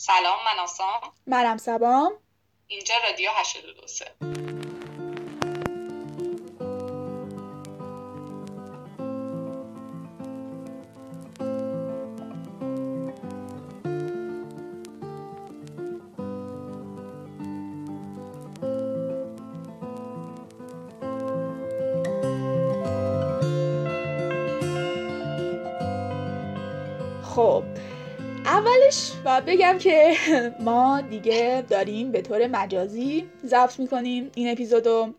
سلام من آسام. منم سبام. اینجا رادیو 823 بگم که ما دیگه داریم به طور مجازی ضبط می‌کنیم این اپیزودو.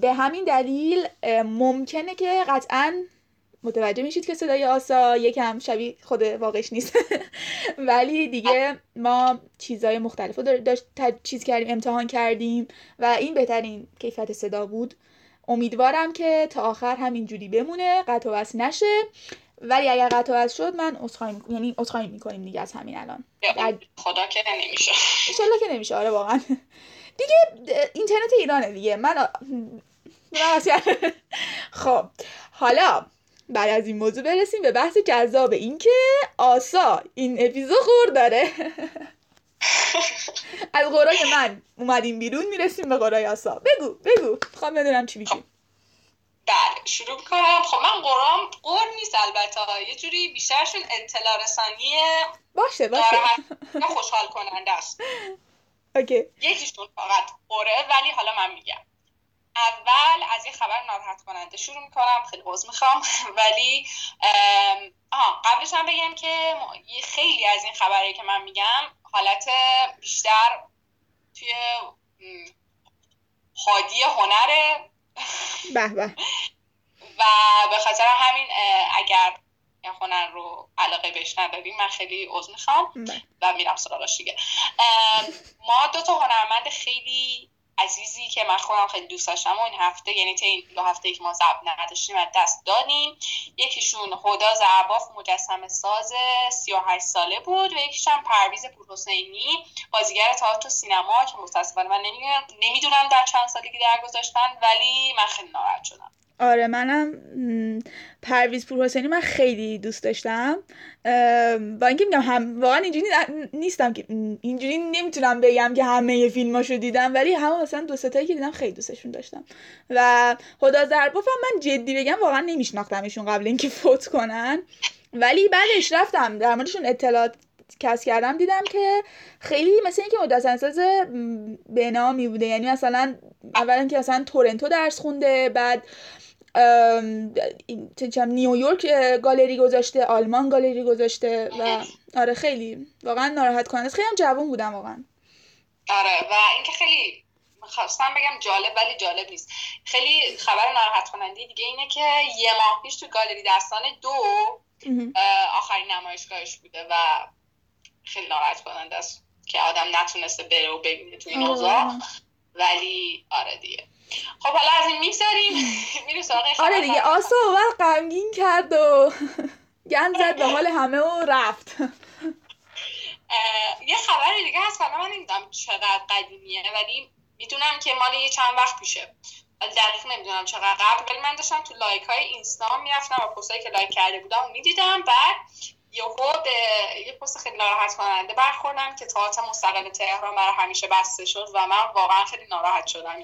به همین دلیل ممکنه که قطعا متوجه میشید که صدای آسا یکم شبیه خود واقعش نیست. ولی دیگه ما چیزهای مختلف رو داشت چیز کردیم امتحان کردیم و این بهترین کیفیت صدا بود. امیدوارم که تا آخر همینجوری بمونه قطع و نشه. ولی اگر قطع شد من عذرخواهی می‌کنم. یعنی عذرخواهی می‌کنیم دیگه از همین الان. خدا که نمیشه. ان که نمیشه. آره واقعا. دیگه اینترنت ایرانه دیگه. من خب حالا بعد از این موضوع برسیم به بحث جذاب این که آسا این اپیزود خور داره. از قرای من اومدیم بیرون می‌رسیم به قرای آسا. بگو بگو. خواهم بدونم چی میگی. بله شروع کنم. خب من قرام قر نیست البته. یه جوری بیشترشون اطلاع رسانی باشه باشه. خوشحال کننده است. اوکی. یکیشون فقط قره ولی حالا من میگم. اول از یه خبر ناراحت کننده شروع می‌کنم. خیلی عوض می‌خوام. ولی آها قبلش هم بگم که خیلی از این خبری که من میگم حالت بیشتر توی حادی هنره. به به و به خاطر همین اگر هنر رو علاقه بهش نداریم من خیلی عضو می‌خوام. و میرم سراغش دیگه ما دو تا هنرمند خیلی عزیزی که من خودم خیلی دوست داشتم و این هفته یعنی تا این دو هفته که ما ضبط نداشتیم از دست دادیم. یکیشون هدا زرباف مجسم ساز 38 ساله بود و یکیشون پرویز پورحسینی بازیگر تئاتر و سینما که متاسفانه من نمی‌دونم در چند سالگی درگذاشتن ولی من خیلی ناراحت شدم. آره منم پرویز پور حسینی من خیلی دوست داشتم. با اینکه میگم هم واقعا اینجوری نیستم که اینجوری نمی‌تونم بگم که همه فیلماشو دیدم ولی همه مثلا دو ستایی که دیدم خیلی دوستشون داشتم. و خدا زرباف من جدی بگم واقعا نمیشناختمشون قبل اینکه فوت کنن. ولی بعدش رفتم در موردشون اطلاعات کسب کردم دیدم که خیلی مثل اینکه مدرسه ساز به نامی بوده. یعنی مثلا اولا که مثلا تورنتو درس خونده بعد نیویورک گالری گذاشته آلمان گالری گذاشته و آره خیلی واقعا ناراحت کننده خیلی هم جوان بودم واقعا. آره و اینکه خیلی خواستم بگم جالب ولی جالب نیست. خیلی خبر ناراحت کننده دیگه اینه که یه ماه پیش تو گالری دستان دو آخرین نمایشگاهش بوده و خیلی ناراحت کننده است که آدم نتونسته بره و ببینه تو این اوضاع. ولی آره دیگه. خب حالا از این می‌گذاریم میریم سراغ آره دیگه آسو اول غمگین کرد و گند زد به حال همه و رفت. یه خبر دیگه هست حالا من نمی‌دونم چقدر قدیمیه ولی می‌دونم که مال یه چند وقت پیشه. ولی دقیق نمی‌دونم چقدر. قبل ولی من داشتم تو لایک های اینستا می‌رفتم و پستایی که لایک کرده بودم می‌دیدم. بعد یهو به یه پست خیلی ناراحت کننده برخوردم که تئاتر مستقل تهران برای همیشه بسته شد و من واقعا خیلی ناراحت شدم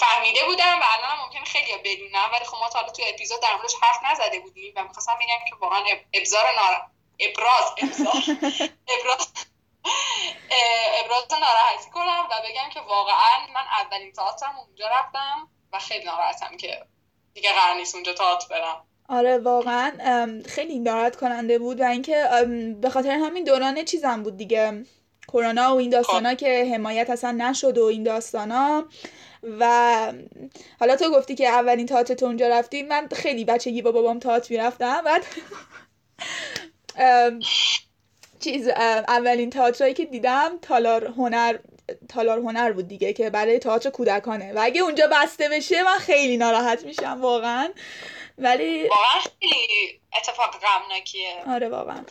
فهمیده بودم و الان ممکن خیلی بدونم ولی خب ما تا تو اپیزود در موردش حرف نزده بودیم و می‌خواستم بگم که واقعا ابزار نارا... ابراز ابزار. ابراز. ابراز ناراحتی کنم و بگم که واقعا من اولین تئاترم اونجا رفتم و خیلی ناراحتم که دیگه قرار نیست اونجا تئاتر برم. آره واقعا خیلی ناراحت کننده بود و اینکه به خاطر همین دوران چیزم بود دیگه. کرونا و این داستانا خب. که حمایت اصلا نشد و این داستانا. و حالا تو گفتی که اولین تئاتر تو اونجا رفتی من خیلی بچگی با بابام تئاتر می‌رفتم. بعد چیز اولین تئاترایی که دیدم تالار هنر تالار هنر بود دیگه که برای تئاتر کودکانه. و اگه اونجا بسته بشه من خیلی ناراحت میشم واقعا. ولی واقعا خیلی اتفاق غمناکیه. آره واقعا.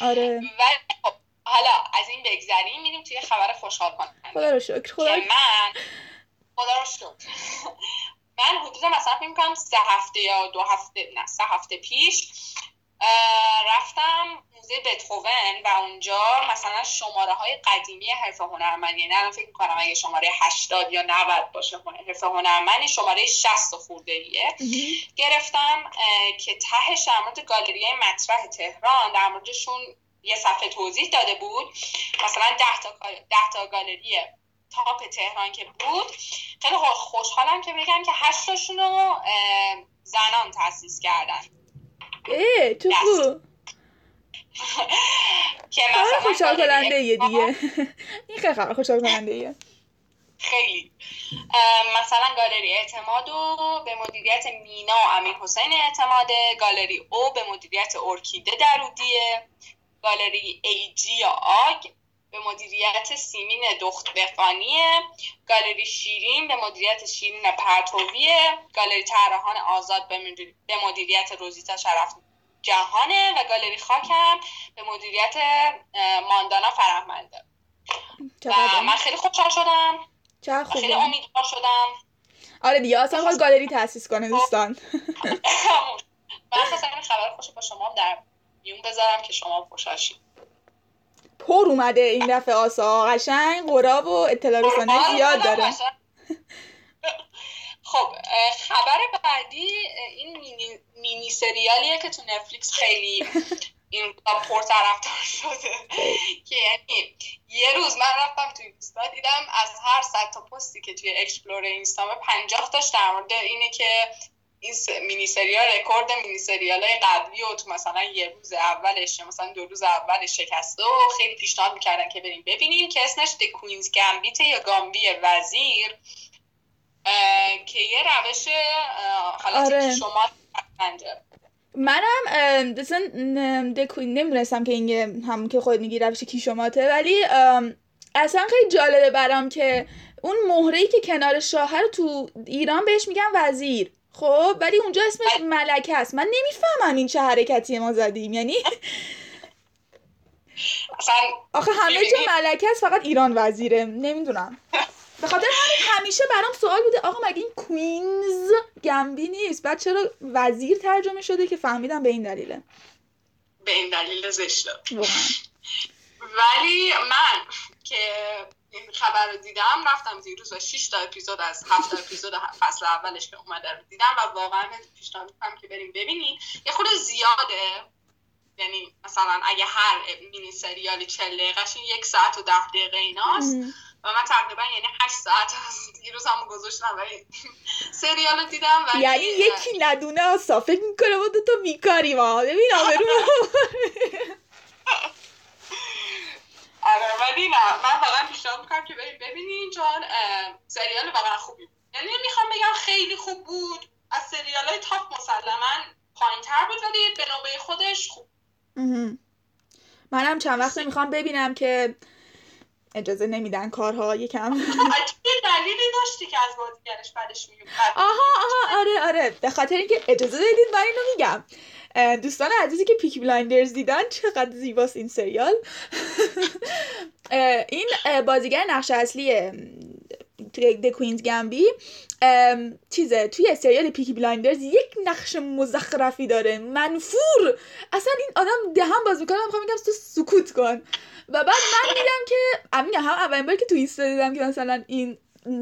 آره. ولی خب، حالا از این بگذریم میریم توی خبر خوشحال کننده. خدا رو شکر خدا من خدا رو شکر. من حدود مثلا فکر کنم سه هفته یا دو هفته نه سه هفته پیش رفتم موزه بتهوون و اونجا مثلا شماره های قدیمی حرف هنرمند یعنی الان فکر می‌کنم اگه شماره 80 یا 90 باشه حرف هنرمند شماره 60 خورده ایه گرفتم که تهش در مورد گالری مطرح تهران در موردشون یه صفحه توضیح داده بود. مثلا 10 تا 10 تا گالری تاپ تهران که بود. خیلی خوشحالم که بگم که هشتاشون رو زنان تاسیس کردن. ای تو که مثلا خوشحال کننده یه دیگه. این خیلی خبر خوشحال کننده ایه خیلی مثلا گالری اعتماد و به مدیریت مینا و امیر حسین اعتماد گالری او به مدیریت ارکیده درودیه گالری ایجی یا آگ به مدیریت سیمین دختبخانیه گالری شیرین به مدیریت شیرین پرتویه. گالری طراحان آزاد به مدیریت روزیتا شرف جهانه و گالری خاکم به مدیریت ماندانا فرهمنده و من خیلی خوشحال شدم. خیلی امیدوار شدم. آره دیگه اصلا خواهد گالری تاسیس کنه دوستان. من خواستم خبر خوش با شما در میون بذارم که شما خوشحال پر اومده این دفعه آسا. قشنگ قراب و اطلاع رسانه زیاد داره. خب خبر بعدی این مینی, مینی سریالیه که تو نتفلیکس خیلی این پرطرفدار شده. که یعنی یه روز من رفتم تو اینستا دیدم از هر صد تا پستی که توی explore اینستام 50 تاش در مورد اینه که این مینی سریال رکورد مینی سریال های قبلی و تو مثلا یه روز اولش مثلا دو روز اولش شکسته و خیلی پیشنهاد می‌کردن که بریم ببینیم که اسمش The Queen's Gambit یا گامبی وزیر که یه روش حالتی آره. شما منم مثلا نمی‌دونستم که این هم که خود میگی روش کیشوماته ولی اصلا خیلی جالبه برام که اون مهره که کنار شاه رو تو ایران بهش میگن وزیر خب ولی اونجا اسمش ملکه است. من نمی‌فهمم این چه حرکتی ما زدیم. یعنی آخه همه جا ملکه است فقط ایران وزیره. نمی‌دونم. به خاطر همین همیشه برام سوال بوده آقا مگه این کوینز گمبی نیست؟ بعد چرا وزیر ترجمه شده که فهمیدم به این دلیله؟ به این دلیل زشته ولی من که این خبر رو دیدم رفتم دیروز و 6 تا اپیزود از 7 اپیزود فصل اولش که اومده رو دیدم و واقعا پیشنهاد می‌کنم که بریم ببینین. یه خود زیاده. یعنی مثلا اگه هر مینی سریالی 40 دقیقهش یک ساعت و 10 دقیقه ایناست. و من تقریبا یعنی 8 ساعت از دیروز هم گذاشتم و سریال رو دیدم. و یعنی یکی ندونه اصلا فکر می‌کنه با تو بیکاری ما ببین آبرو آره ولی نه من واقعا پیشنهاد می‌کنم که برید ببینین چون سریال واقعا خوبی بود. یعنی می‌خوام بگم خیلی خوب بود. از سریال های تاپ مسلما پایین تر بود ولی به نوبه خودش خوب منم چند وقت می‌خوام ببینم که اجازه نمیدن کارها یکم. دلیلی داشتی که از بازیگرش بعدش میگم آها آها آره آره. به خاطر اینکه اجازه بدید من اینو میگم. دوستان عزیزی که Peaky Blinders دیدن چقدر زیباست این سریال. این بازیگر نقش اصلی The Queen's Gambit چیزه توی سریال Peaky Blinders یک نقش مزخرفی داره. منفور. اصلا این آدم دهن باز می‌کنه می‌خوام میگم تو سکوت کن. و بعد من دیدم که امین هم اولین بار که تو اینستا دیدم که مثلا این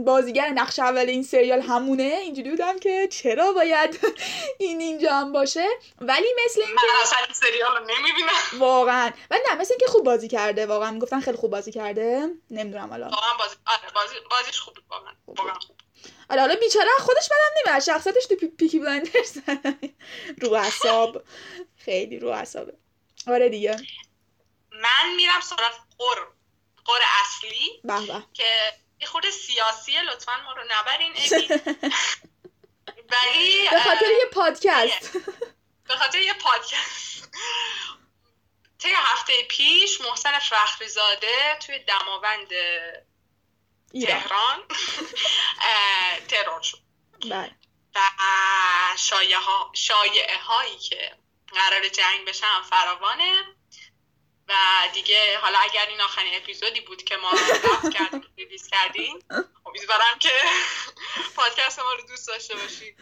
بازیگر نقش اول این سریال همونه اینجوری بودم که چرا باید این اینجا هم باشه؟ ولی مثل اینکه من اصلا این سریال رو نمی‌بینم. واقعا. ولی نه مثل اینکه خوب بازی کرده واقعا می‌گفتن خیلی خوب بازی کرده. نمی‌دونم حالا. واقعا بازی آره بازی بازیش خوب واقعا. واقعا خوب. آره حالا بیچاره خودش بدم نمیاد شخصیتش تو پی... Peaky Blinders رو حساب خیلی رو حسابه آره دیگه. من میرم سراغ قر قر اصلی بح که یه خود سیاسیه لطفا ما رو نبرین. ولی به خاطر یه پادکست. به خاطر یه پادکست. طی هفته پیش محسن فخری زاده توی دماوند تهران ترور شد. بله. و شایعه هایی که قرار جنگ بشن فراوانه. و دیگه حالا اگر این آخرین اپیزودی بود که ما رفت کردیم ریلیز کردیم امیدوارم که پادکست ما رو دوست داشته باشید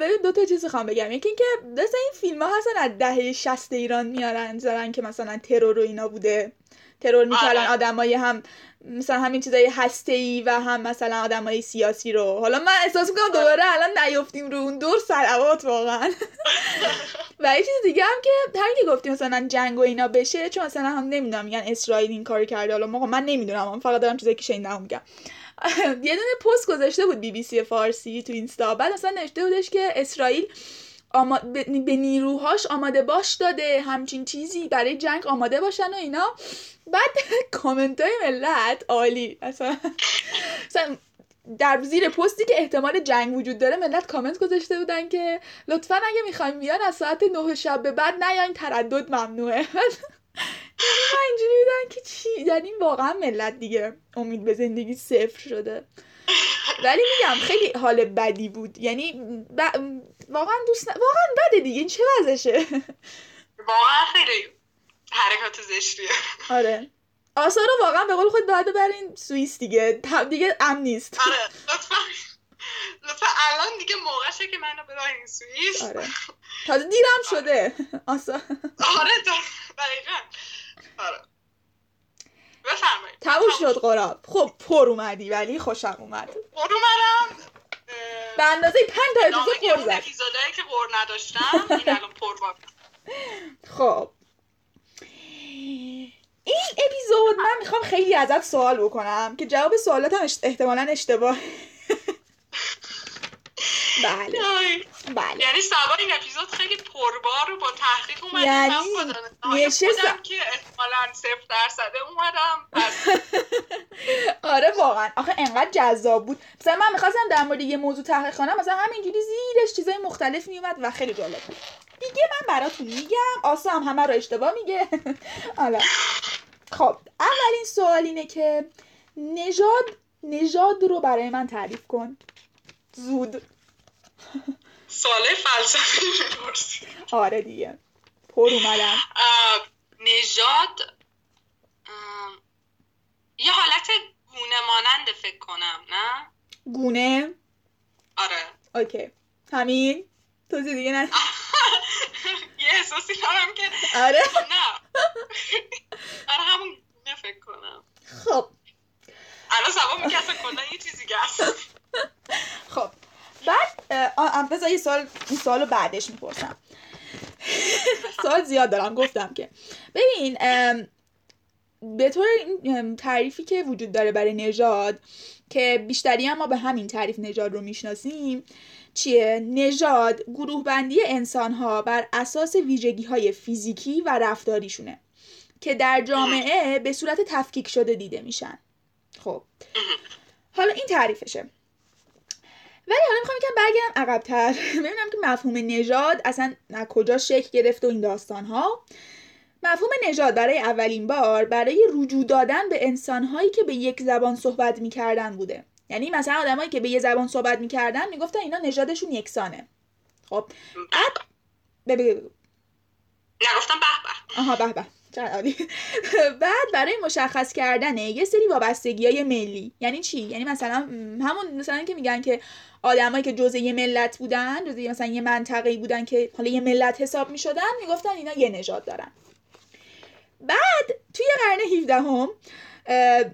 ببین دو تا چیز خواهم بگم. یکی اینکه مثلا این فیلم ها هستن از دهه 60 ایران میارن زارن که مثلا ترور و اینا بوده. ترور می‌کردن آره. آدمای هم مثلا همین چیزای هسته ای و هم مثلا آدمای سیاسی رو. حالا من احساس می‌کنم دوباره الان نیفتیم رو اون دور سلوات واقعا. و یه چیز دیگه هم که همین که گفتیم مثلا جنگ و اینا بشه چون مثلا هم نمی‌دونم میگن اسرائیل این کار کرده. حالا موقع من نمی‌دونم من فقط دارم چیزایی که شنیدم میگم. یه دونه پست گذاشته بود بی بی سی فارسی تو اینستا. بعد مثلا نوشته بودش که اسرائیل آما... به... نیروهاش آماده باش داده همچین چیزی برای جنگ آماده باشن و اینا. بعد کامنت های ملت عالی. اصلا در زیر پستی که احتمال جنگ وجود داره ملت کامنت گذاشته بودن که لطفا اگه می‌خوایم بیان از ساعت نه شب به بعد نیاین تردد ممنوعه. اینجوری بودن که چی؟ این واقعا ملت دیگه امید به زندگی صفر شده. ولی میگم خیلی حال بدی بود. یعنی ب... واقعا دوست ن... واقعا بده دیگه این چه وضعشه؟ واقعا خیلی حرکات زشتیه. آره. آثار رو واقعا به قول خود باید ببرین سوئیس دیگه. دیگه امن نیست. آره لطفا. لطفا الان دیگه موقعشه که منو ببرین سوئیس. آره. تازه دیرم شده. آثار. آره دقیقا. آره. بفرمایید. تموم شد قراب خب پر اومدی ولی خوشم اومد. پر اومدم. به اندازه پنج تا اپیزود پر زد. که پر نداشتم این الان پر خب. این اپیزود من می‌خوام خیلی ازت سوال بکنم که جواب سوالاتم احتمالا اشتباه. بله. بله. یعنی سوار این اپیزود خیلی پربار با تحقیق اومدیم یعنی خودم که احتمالا صفر درصده اومدم. آره واقعا. آخه انقدر جذاب بود. مثلا من می‌خواستم در مورد یه موضوع تحقیق کنم. مثلا همینجوری زیرش چیزای مختلف میومد و خیلی جالب بود. دیگه من براتون میگم آسا هم همه رو اشتباه میگه. حالا. خب اولین سوال اینه که نژاد نژاد رو برای من تعریف کن. زود. سوال فلسفی می‌پرسی. آره دیگه. پر اومدم. نژاد یه حالت گونه ماننده فکر کنم نه؟ گونه؟ آره. اوکی. همین توضیح دیگه نه یه احساسی دارم که آره. نه. آره همون گونه فکر کنم. خب. الان سبا میگه اصلا کلا یه چیزی هست خب. بعد بذار یه سال این سال بعدش می‌پرسم. سوال زیاد دارم گفتم که. ببین به طور تعریفی که وجود داره برای نژاد که بیشتری هم ما به همین تعریف نژاد رو می‌شناسیم چیه؟ نژاد گروه بندی انسان ها بر اساس ویژگی های فیزیکی و رفتاریشونه که در جامعه به صورت تفکیک شده دیده میشن. خب. حالا این تعریفشه. ولی حالا می‌خوام یکم برگردم عقبتر. ببینم که مفهوم نژاد اصلا از کجا شکل گرفت و این داستان ها مفهوم نژاد برای اولین بار برای رجوع دادن به انسانهایی که به یک زبان صحبت می‌کردن بوده. یعنی مثلا آدمایی که به یه زبان صحبت می‌کردن می‌گفتن اینا نژادشون یکسانه. خب بعد بگو نگفتم به به. آها به به. بعد برای مشخص کردن یه سری وابستگی های ملی. یعنی چی؟ یعنی مثلا همون مثلا که میگن که آدمایی که جزء یه ملت بودن جزء مثلا یه منطقه‌ای بودن که حالا یه ملت حساب می‌شدن می‌گفتن اینا یه نژاد دارن. بعد توی قرن 17 هم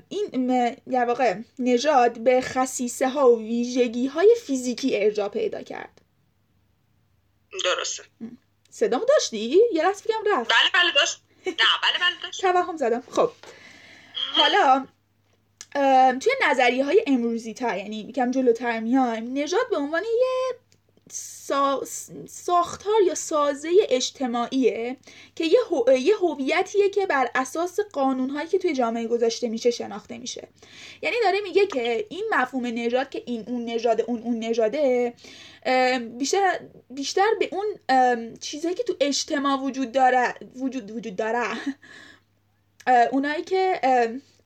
این در واقع نژاد به خصیصه ها و ویژگی های فیزیکی ارجاع پیدا کرد. درسته. صدامو داشتی؟ یه لحظه بگم رفت. بله بله داشت. نه بله بله داشت. توهم زدم. خب. حالا توی نظریه های امروزی تر یعنی یکم جلوتر میایم نژاد به عنوان یه سا... ساختار یا سازه اجتماعیه که یه, هو... یه هویتیه که بر اساس قانونهایی که توی جامعه گذاشته میشه شناخته میشه. یعنی داره میگه که این مفهوم نژاد که این اون نژاد اون اون نژاده بیشتر بیشتر به اون چیزایی که تو اجتماع وجود داره وجود وجود داره اونایی که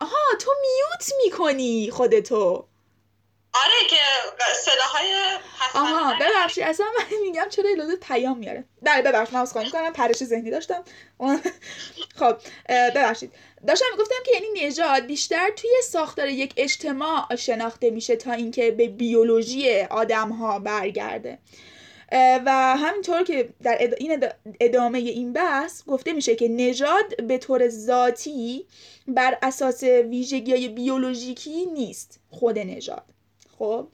آها تو میوت می‌کنی خودتو آره که صداهای آها ببخشید اصلا من میگم چرا ایلوزه پیام میاره. بله ببخشید من خواهی کنم پرش ذهنی داشتم. خب ببخشید. داشتم می‌گفتم که یعنی نژاد بیشتر توی ساختار یک اجتماع شناخته میشه تا اینکه به بیولوژی آدم ها برگرده. و همینطور که در این ادامه این بحث گفته میشه که نژاد به طور ذاتی بر اساس ویژگی های بیولوژیکی نیست خود نژاد. خب؟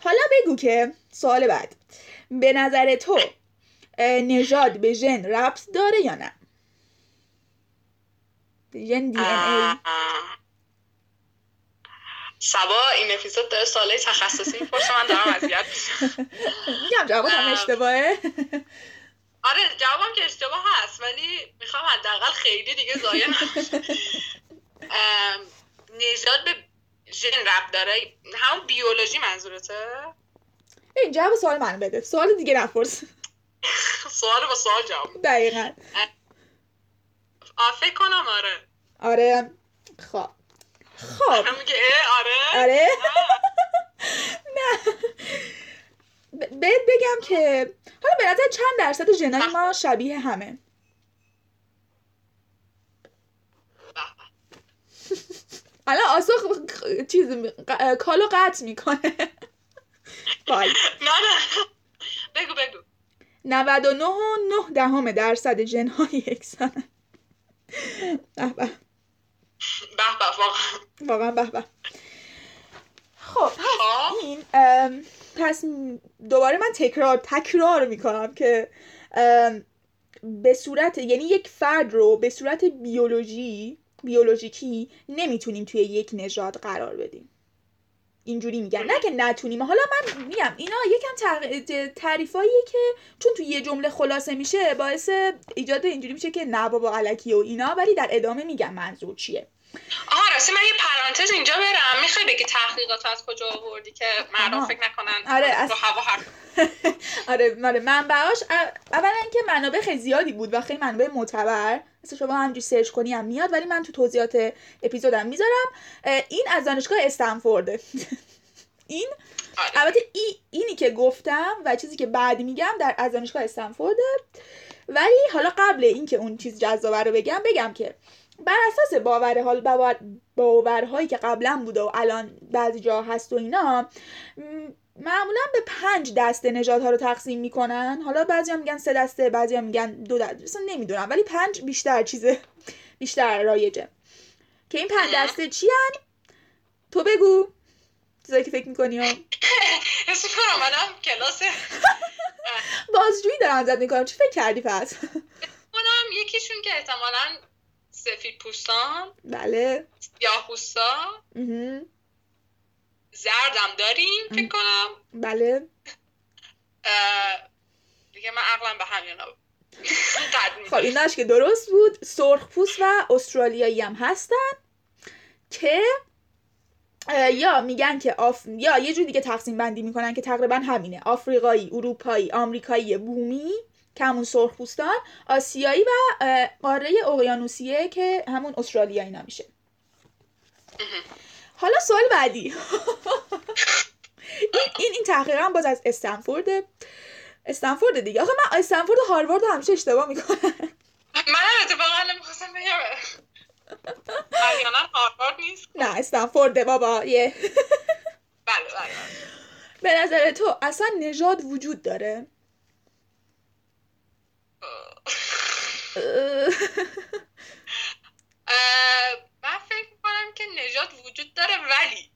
حالا بگو که سوال بعد. به نظر تو نژاد به ژن ربط داره یا نه؟ ژن دی ای سبا این اپیزود داره ساله تخصصی می‌پرسه من دارم اذیت میگم جواب هم اشتباهه. آره جوابم که اشتباه هست ولی می‌خوام حداقل خیلی دیگه ضایع نژاد به ژن رب داره. همون بیولوژی منظورته؟ این جواب سوال من بده. سوال دیگه نپرس. سوال با سوال جواب دقیقا. فکر کنم آره. آره. خب. خب. آره. آره. نه. بهت بگم که حالا به نظر چند درصد ژنای ما شبیه همه. حالا آسو چیز کالو قطع می‌کنه. نه نه. بگو بگو. 99 و 9 دهم درصد ژنهای یکسانه به به واقعا. به به. خب این پس دوباره من تکرار تکرار می‌کنم که به صورت یعنی یک فرد رو به صورت بیولوژی بیولوژیکی نمی‌تونیم توی یک نژاد قرار بدیم. اینجوری میگن. نه که نتونیم. حالا من میگم اینا یکم تعریفاییه که چون توی یه جمله خلاصه میشه باعث ایجاد اینجوری میشه که نه بابا علکی و اینا ولی در ادامه میگم منظور چیه. آها راستی من یه پرانتز اینجا برم. می‌خوای بگی تحقیقات از کجا آوردی که مردم فکر نکنن آره از... هوا آره آره منبعاش اولا اینکه منابع خیلی زیادی بود و خیلی منابع معتبر. مثل شما همینجوری سرچ کنی هم میاد ولی من تو توضیحات اپیزودم می‌ذارم. این از دانشگاه استنفورده. این آره. البته ای اینی که گفتم و چیزی که بعد میگم در از دانشگاه استنفورده. ولی حالا قبل اینکه اون چیز جذابه رو بگم بگم که بر اساس باور حال باور باورهایی که قبلا بوده و الان بعضی جا هست و اینا معمولا به پنج دسته نژادها ها رو تقسیم می‌کنن. حالا بعضی هم میگن سه دسته بعضی هم میگن دو دسته. مثلا نمی‌دونم ولی پنج بیشتر چیزه. بیشتر رایجه. که این پنج دسته چی هن؟ تو بگو. چیزایی که فکر می‌کنی حس کنم کلاس. بازجویی دارم زد می‌کنم. چی فکر کردی پس؟ کنم یکیشون که احتمالا سفید پوستان بله. یا پوستا. زردم داریم فکر کنم. بله. دیگه من عقلم به همینا خب ایناش که درست بود سرخ پوست و استرالیایی هم هستن که یا میگن که آف... یا یه جور دیگه تقسیم بندی می‌کنن که تقریبا همینه. آفریقایی اروپایی آمریکایی بومی. که همون سرخپوستان آسیایی و قاره اقیانوسیه که همون استرالیا اینا میشه حالا سوال بعدی. این این تحقیقا باز از استنفورد استنفورد دیگه. آخه من استنفورد و هاروارد همیشه اشتباه می‌کنم. من اتفاقا می‌خواستم بگم. هاروارد نیست؟ نه استنفورد بابا یه. بله بله. به نظر تو اصلا نژاد وجود داره؟ من فکر می‌کنم که نجات وجود داره ولی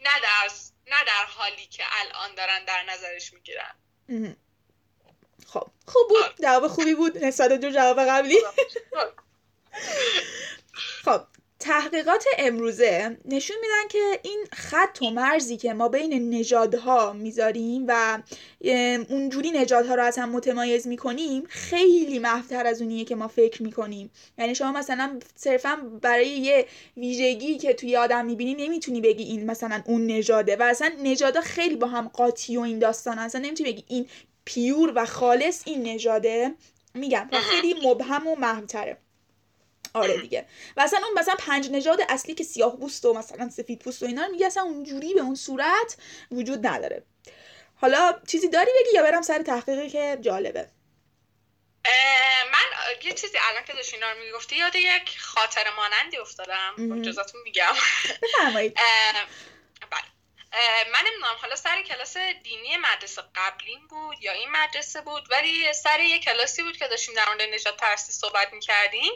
نه در, نه در حالی که الان دارن در نظرش می‌گیرن. خب خوب بود. جواب خوبی بود. نسبت دو جواب قبلی. خب تحقیقات امروزه نشون میدن که این خط و مرزی که ما بین نژادها می‌ذاریم و اونجوری نژادها رو از هم متمایز می‌کنیم خیلی محفتر از اونیه که ما فکر می‌کنیم. یعنی شما مثلا صرفا برای یه ویژگی که توی آدم می‌بینی نمی‌تونی بگی این مثلا اون نژاده و اصلا نژادها خیلی با هم قاطی و این داستان اصلا نمی‌تونی بگی این پیور و خالص این نژاده. میگم خیلی مبهم و محوتره. آره دیگه. و اصلا اون مثلا پنج نژاد اصلی که سیاه پوست و مثلا سفید پوست و اینا رو میگه اصلا اونجوری به اون صورت وجود نداره. حالا چیزی داری بگی یا برم سر تحقیقی که جالبه؟ من یه چیزی الان که داشتی اینا رو می‌گفتی یاد یک خاطره مانندی افتادم. اجازتون میگم. بفرمایید. بله. من نمی‌دونم حالا سر کلاس دینی مدرسه قبلیم بود یا این مدرسه بود ولی سر یه کلاسی بود که داشتیم در مورد نژاد پرستی صحبت می‌کردیم.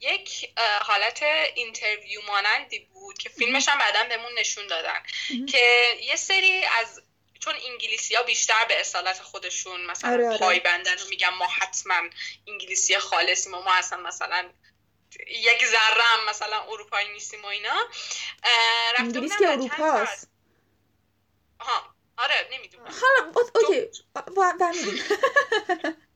یک حالت interview مانندی بود که فیلمش هم بعدا بهمون نشون دادن. که یه سری از چون انگلیسی ها بیشتر به اصالت خودشون مثلا آره, آره. پای بندن و میگن ما حتما انگلیسی خالصیم و ما اصلا مثلا یک ذره هم مثلا اروپایی نیستیم و اینا. انگلیس که اروپاست آره نمی‌دونم. حالا اوکی.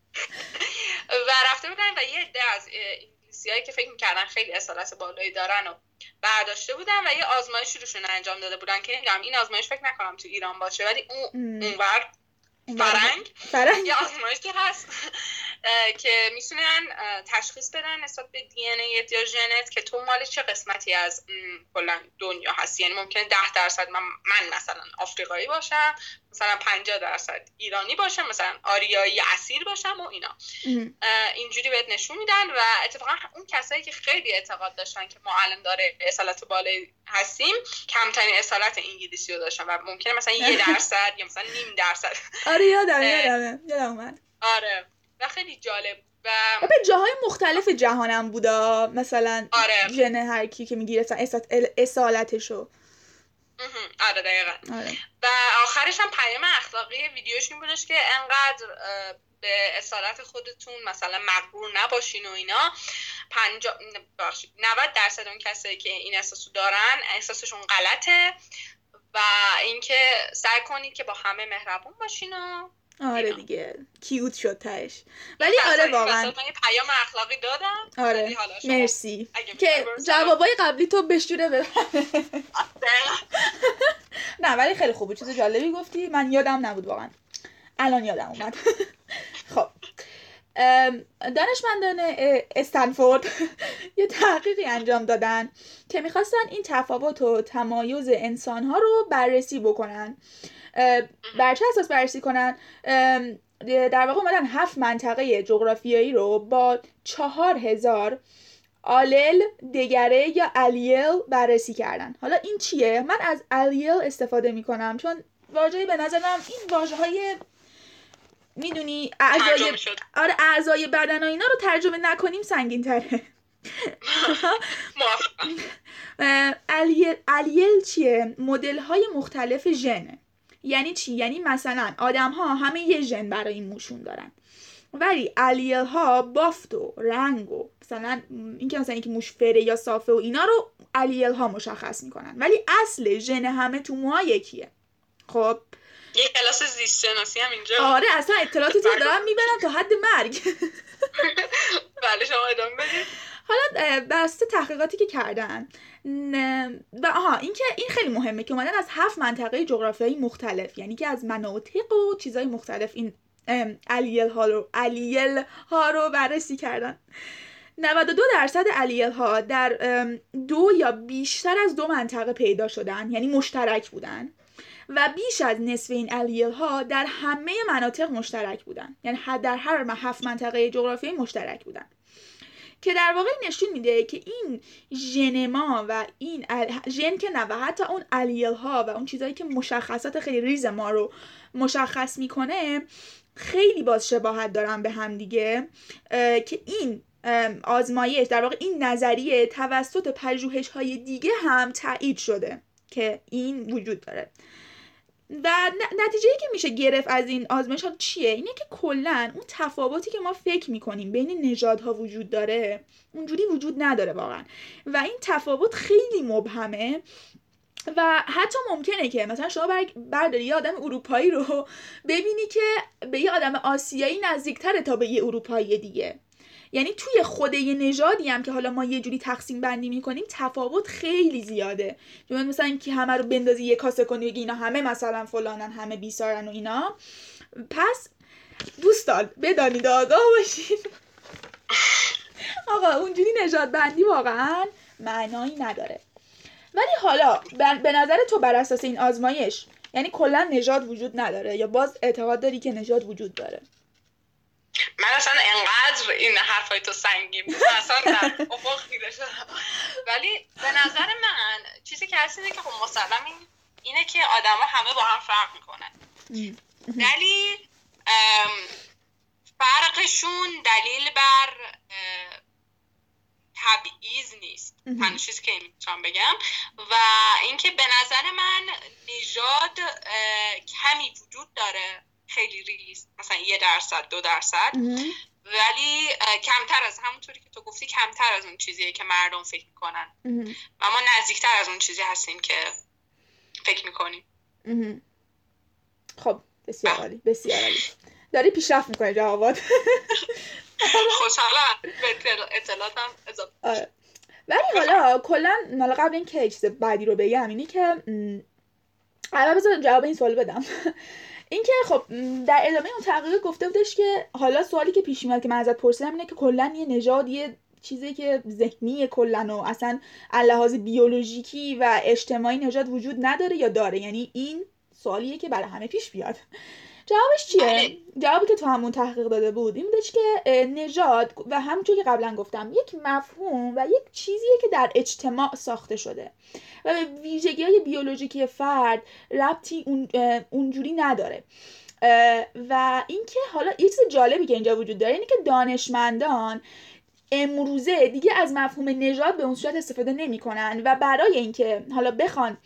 و رفته بودن و یه عده از انگلیسی هایی که فکر می‌کردن خیلی اصالت بالایی دارن و برداشته بودن و یه آزمایشی روشون انجام داده بودن که نمی‌دونم این آزمایش فکر نکنم تو ایران باشه ولی اون اونور فرنگ فرنگ. یه آزمایشی هست. که می‌تونن تشخیص بدن نسبت به دی ان یا ژنت که تو مال چه قسمتی از کلا دنیا هستی یعنی ممکنه ده درصد من, من مثلا آفریقایی باشم مثلا 50 درصد ایرانی باشم مثلا آریایی اصیل باشم و اینا. اینجوری بهت نشون میدن و اتفاقا اون کسایی که خیلی اعتقاد داشتن که ما الان داره اصالت بالایی هستیم کمترین اصالت انگلیسی رو داشتن و ممکنه مثلا یه درصد یا مثلا نیم درصد. آره یادم یادم یادم آره. و خیلی جالب و به جاهای مختلف جهانم بودا. مثلا آره. ژن هر کی که می‌گیره اصالتشو. آره دقیقا. آره. و آخرش هم پیام اخلاقی ویدیوش این بودش که انقدر به اصالت خودتون مثلا مغرور نباشین و اینا. پنجا... 90 درصد اون کسایی که این احساسو دارن احساسشون غلطه و اینکه سعی کنید که با همه مهربون باشین و آره دیگه. کیوت شد تش ولی آره واقعا. من پیام اخلاقی دادم. آره. مرسی. که جوابای قبلی تو بشوره به نه ولی خیلی خوبه چیز جالبی گفتی. من یادم نبود واقعا. الان یادم اومد. خب. دانشمندان استنفورد یه تحقیقی انجام دادن که می‌خواستن این تفاوت و تمایز انسانها رو بررسی بکنن. بر چه اساس بررسی کنن؟ در واقع اومدن هفت منطقه جغرافیایی رو با چهار هزار آلل دگره یا الیل بررسی کردن. حالا این چیه؟ من از الیل استفاده می‌کنم چون واژه به نظرم این واژه های می‌دونی اعضای آره اعضای بدن و اینا رو ترجمه نکنیم سنگین تره الیل چیه؟ مدل های مختلف ژنه یعنی چی؟ یعنی مثلا آدم ها همه یه ژن برای این موشون دارن. ولی الیل ها بافت و رنگ و مثلا اینکه مثلا اینکه موش فره یا صافه و اینا رو الیل ها مشخص می‌کنن. ولی اصل ژن همه تو موها یکیه. خب؟ یه کلاس زیست شناسی هم اینجا. آره اصلا اطلاعاتی تو دارم می‌برم تا حد مرگ. بله شما ادامه بدید حالا بسته تحقیقاتی که کردن و آها این که این خیلی مهمه که اومدن از هفت منطقه جغرافیایی مختلف یعنی که از مناطق و چیزای مختلف این الیل ها رو الیل ها رو بررسی کردن. 92 درصد الیل ها در دو یا بیشتر از دو منطقه پیدا شدن یعنی مشترک بودن و بیش از نصف این الیل ها در همه مناطق مشترک بودن. یعنی در هر هفت منطقه جغرافیایی مشترک بودن. که در واقع نشون میده که این ژن ما و این ژن که نه و حتی اون الیل ها و اون چیزهایی که مشخصات خیلی ریز ما رو مشخص می‌کنه خیلی باز شباهت دارن به هم دیگه که این آزمایش در واقع این نظریه توسط پژوهش های دیگه هم تایید شده که این وجود داره. و نتیجه که میشه گرفت از این آزمایش چیه؟ اینه که کلا اون تفاوتی که ما فکر می‌کنیم بین نژادها وجود داره اونجوری وجود نداره واقعا. و این تفاوت خیلی مبهمه. و حتی ممکنه که مثلا شما برداری یه آدم اروپایی رو ببینی که به یه آدم آسیایی نزدیکتره تا به یه اروپایی دیگه. یعنی توی خود یه نژادی هم که حالا ما یه جوری تقسیم بندی می‌کنیم تفاوت خیلی زیاده. چون مثلا اینکه همه رو بندازی یه کاسه کنی بگی اینا همه مثلا فلانن همه بیسارن و اینا. پس دوستان بدانید آگاه باشید آقا اونجوری نجات بندی واقعا معنایی نداره. ولی حالا به نظر تو بر اساس این آزمایش یعنی کلا نژاد وجود نداره یا باز اعتقاد داری که نژاد وجود داره؟ من اصلا انقدر این حرفای تو سنگین بود. اصلا در افق خیره شدم. ولی به نظر من چیزی که هست اینه که خب مسلم این اینه که آدما همه با هم فرق می‌کنن. ولی فرقشون دلیل بر تبعیض نیست. تنها چیزی که می‌تونم بگم. و اینکه به نظر من نژاد کمی وجود داره. خیلی ریز مثلا یه درصد دو درصد. ولی کمتر از همونطوری که تو گفتی کمتر از اون چیزیه که مردم فکر می‌کنن. و ما نزدیکتر از اون چیزی هستیم که فکر می‌کنیم. خب بسیار عالی بسیار عالی. داری پیشرفت می‌کنه جوابات خوشحالم. به اطلاعاتم اضافه آره. ولی حالا کلا حالا قبل این که چیز بعدی رو بگم اینی که اول بذار جواب این سوال بدم. اینکه خب در ادامه اون تحقیق گفته بودش که حالا سوالی که پیش میاد که من ازت پرسیدم اینه که کلا یه نژاد یه چیزی که ذهنی کلا و اصلا لحاظ بیولوژیکی و اجتماعی نژاد وجود نداره یا داره؟ یعنی این سوالیه که برای همه پیش بیاد جوابش چیه بله. جوابی که تو همون تحقیق داده بود این بودش که نژاد و همونطور که قبلا گفتم یک مفهوم و یک چیزیه که در اجتماع ساخته شده و به ویژگی های بیولوژیکی فرد ربطی اون اونجوری نداره و اینکه حالا یه چیز جالبی که اینجا وجود داره اینه که دانشمندان امروزه دیگه از مفهوم نژاد به اون صورت استفاده نمی‌کنن و برای اینکه حالا بخوان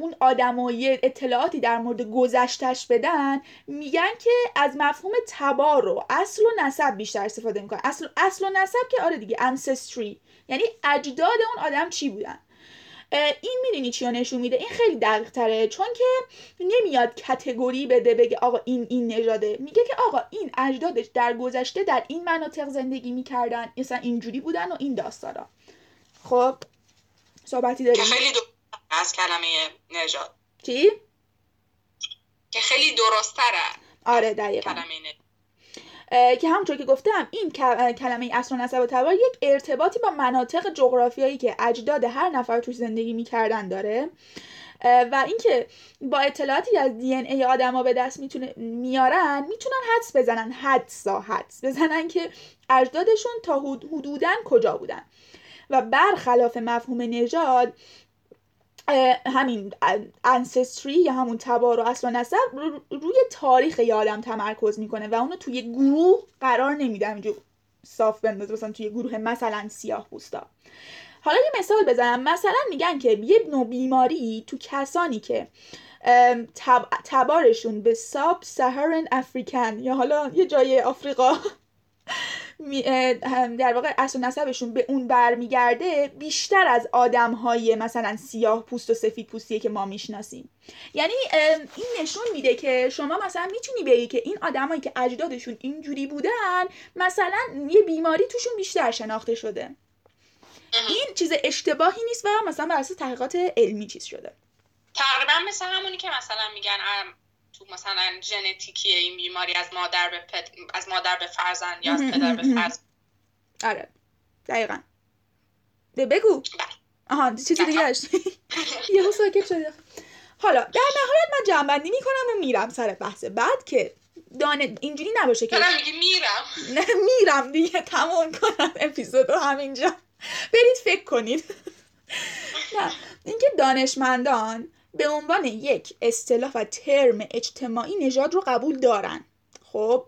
اون آدمایی اطلاعاتی در مورد گذشتش بدن میگن که از مفهوم تبار رو اصل و نسب بیشتر استفاده می‌کنن. اصل, اصل و نسب که آره دیگه ancestry. یعنی اجداد اون آدم چی بودن؟ این می‌دونی چی نشون میده؟ این خیلی دقیق تره چون که نمیاد کتگوری بده بگه آقا این این نژاده. میگه که آقا این اجدادش در گذشته در این مناطق زندگی می‌کردن مثلا اینجوری بودن و این داستانا. خب صحبتی داریم؟ خیلی از کلمه نژاد. چی؟ که خیلی درست تره آره دقیقا. که همونطور که گفتم این کلمه اصل و نسب و تبار یک ارتباطی با مناطق جغرافیایی که اجداد هر نفر توش زندگی می‌کردن داره. و اینکه با اطلاعاتی از دی ان ای آدما به دست می‌تونه میارن می‌تونن حدس بزنن. حدسا حدس بزنن که اجدادشون تا حدودا کجا بودن. و برخلاف مفهوم نژاد همین انسستری یا همون تبار و اصل و نسب روی تاریخ یه آدم تمرکز می‌کنه و اونو توی گروه قرار نمیدم اینجا صاف بندازه مثلا توی گروه مثلا سیاه بوستا حالا یه مثال بزنم. مثلا میگن که یه نوع بیماری تو کسانی که تب... تبارشون به ساب سهرن افریکن یا حالا یه جای آفریقا در واقع اصل نسبشون به اون برمیگرده بیشتر از آدم های مثلا سیاه پوست و سفید پوستیه که ما می‌شناسیم. یعنی این نشون میده که شما مثلا می‌تونی بگی که این آدمایی که اجدادشون اینجوری بودن مثلا یه بیماری توشون بیشتر شناخته شده. این چیز اشتباهی نیست و مثلا بر اساس تحقیقات علمی چیز شده. تقریبا مثل همونی که مثلا میگن تو مثلا ژنتیکی این بیماری از مادر به از مادر به فرزند یا از پدر به فرزند؟ آره. دقیقا. بگو. بله. آها چیزی دیگه یه ساکت شده حالا در نهایت من جنبندی می‌کنم و میرم سر بحث. بعد که دانه اینجوری نباشه که میرم. نه میرم دیگه. تمام کنم اپیزودو همینجا. برید فکر کنید. نه. اینکه دانشمندان به عنوان یک اصطلاح و ترم اجتماعی نژاد رو قبول دارن. خب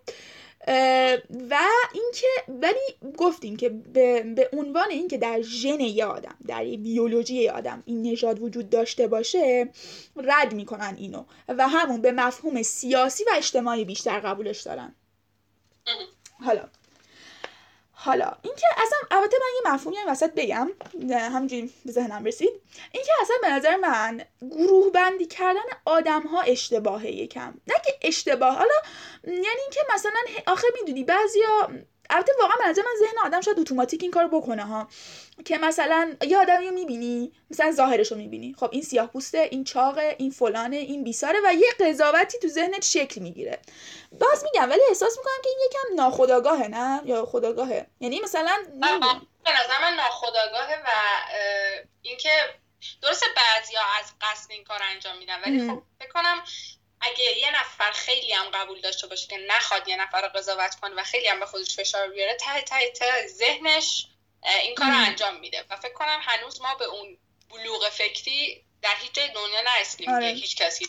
و اینکه ولی گفتیم که به, به عنوان اینکه در ژن یه آدم در بیولوژی یه آدم این نژاد وجود داشته باشه رد می‌کنن اینو و همون به مفهوم سیاسی و اجتماعی بیشتر قبولش دارن. حالا حالا اینکه اصلا البته من یه مفهومی هم وسط بگم همینجوری به ذهنم رسید. اینکه اصلا به نظر من گروه بندی کردن آدم ها اشتباهه یکم. نه که اشتباه حالا یعنی اینکه مثلا آخه می‌دونی بعضیا البته واقعا به نظر من ذهن آدم شاید اتوماتیک این کار بکنه ها. که مثلا یه آدمی رو می‌بینی مثلا ظاهرش رو می‌بینی. خب این سیاه پوسته این چاقه این فلانه این بیساره و یه قضاوتی تو ذهنت شکل می‌گیره. باز میگم ولی احساس می‌کنم که این یکم ناخداگاهه نه؟ یا خداگاهه یعنی مثلا به نظر من ناخداگاهه و اینکه درسته بعضیا از قصد این کار انجام میدن ولی خب فکر کنم اگه یه نفر خیلی هم قبول داشته باشه که نخواد یه نفر رو قضاوت کنه و خیلی هم به خودش فشار بیاره ته ته ته ذهنش این کار رو انجام میده. و فکر کنم هنوز ما به اون بلوغ فکری در هیچ جای دنیا نرسیدیم آره. که هیچ کسی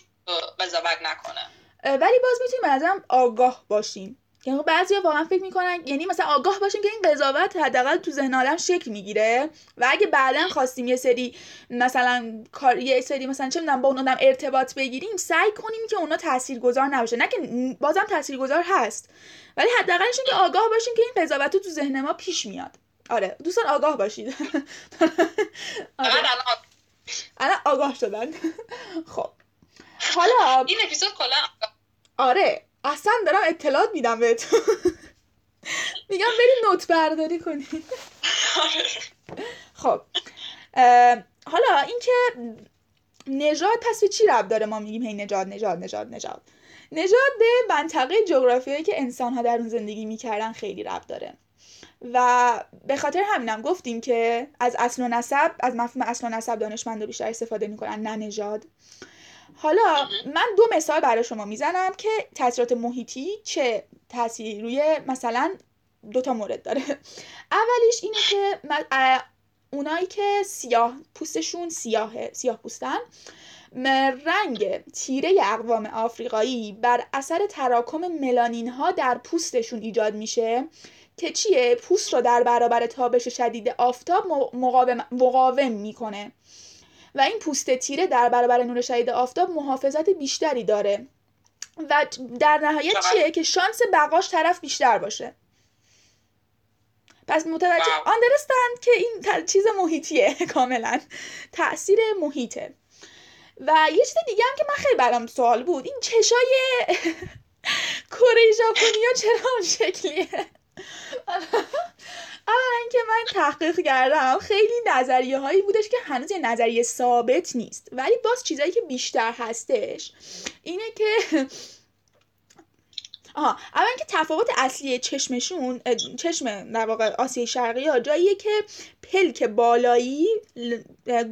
قضاوت نکنه. ولی باز می‌تونیم ازم آگاه باشیم. یعنی بعضیا واقعا فکر می‌کنن یعنی مثلا آگاه باشیم که این قضاوت حداقل تو ذهن آدم شکل می‌گیره و اگه بعدا خواستیم یه سری مثلا کار یه سری مثلا چه می‌دونم با اون آدم ارتباط بگیریم سعی کنیم که اونا تاثیرگذار نباشه نه که بازم تاثیرگذار هست ولی حداقلش که آگاه باشیم که این قضاوت تو ذهن ما پیش میاد. آره دوستان آگاه باشید. آره. الان آگاه شدن. خب. حالا این اپیزود کلا آره. اصلا دارم اطلاعات میدم بهتون. میگم بریم نوت برداری کنیم. خب حالا اینکه نژاد پس به چی رب داره؟ ما میگیم هی نژاد نژاد نژاد نژاد. نژاد به منطقه جغرافیایی که انسان ها در اون زندگی می‌کردن خیلی رب داره. و به خاطر همینم گفتیم که از اصل و نسب از مفهوم اصل و نسب دانشمندا بیشتر استفاده می‌کنن نه نژاد. حالا من دو مثال برای شما می‌زنم که تاثیرات محیطی چه تاثیری روی مثلا دو تا مورد داره. اولیش اینه که اونایی که سیاه پوستشون سیاهه سیاه پوستن رنگ تیره اقوام آفریقایی بر اثر تراکم ملانین ها در پوستشون ایجاد میشه که چیه؟ پوست رو در برابر تابش شدید آفتاب مقاوم, مقاوم می‌کنه. و این پوست تیره در برابر نور شدید آفتاب محافظت بیشتری داره. و در نهایت چیه؟ که شانس بقاش طرف بیشتر باشه. پس متوجه آندرستند که این چیز محیطیه کاملا. تاثیر محیطه. و یه چیز دیگه هم که من خیلی برام سوال بود این چشای کره ژاپنیا چرا اون شکلیه؟ اولا اینکه من تحقیق کردم خیلی نظریه هایی بودش که هنوز یه نظریه ثابت نیست. ولی باز چیزایی که بیشتر هستش اینه که آها اول اینکه تفاوت اصلی چشمشون چشم در واقع آسیای شرقی ها جاییه که پلک بالایی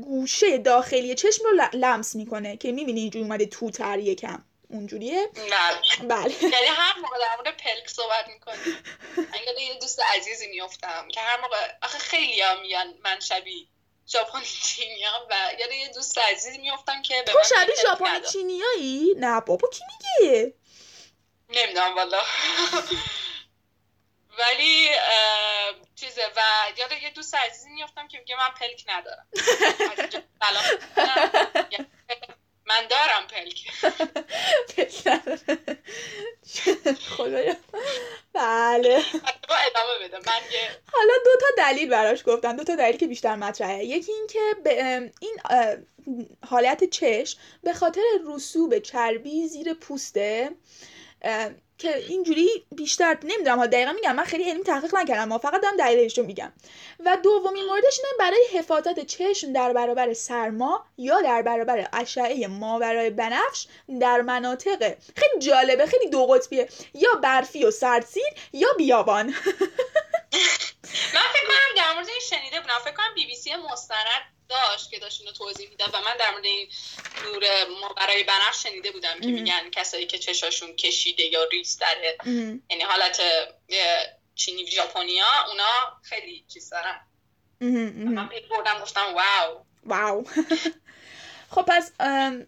گوشه داخلی چشم رو لمس می‌کنه که می‌بینی اینجوری اومده توتر یکم اونجوریه. بله بله. یعنی هر موقع در مورد پلک صحبت می‌کنی من یه دوست عزیزی میفتم که هر موقع آخه خیلی ها میگن من شبیه ژاپنی چینیام و یاد یه دوست عزیزی میفتم که به تو شبیه ژاپنی چینیایی؟ نه بابا کی میگه؟ نمی‌دونم والا. ولی چیزه و یاد یه دوست عزیزی میفتم که میگه من پلک ندارم. من دارم پلک. خدایا. بله. ادامه بده. من حالا دو تا دلیل براش گفتم. دو تا دلیل که بیشتر مطرحه. یکی این که به این حالت چشم به خاطر رسوب چربی زیر پوسته که اینجوری بیشتر نمی‌دونم. ها دقیقا میگم من خیلی علمی تحقیق نکردم. ما فقط دارم دلیلش رو میگم. و دومین موردش اینه برای حفاظت چشم در برابر سرما یا در برابر اشعه ماورای بنفش در مناطق خیلی جالبه خیلی دو قطبیه. یا برفی و سردسیر یا بیابان. من فکر کنم در مورد شنیده بودم. فکر کنم بی بی سی مستند داشت که داشت اینو توضیح می‌داد و من در مورد این نور ما برای بنفش شنیده بودم که میگن کسایی که چشاشون کشیده یا ریز داره. یعنی حالت چینی ژاپنیا اونا خیلی چیز دارن. من بردم گفتم واو. واو. خب پس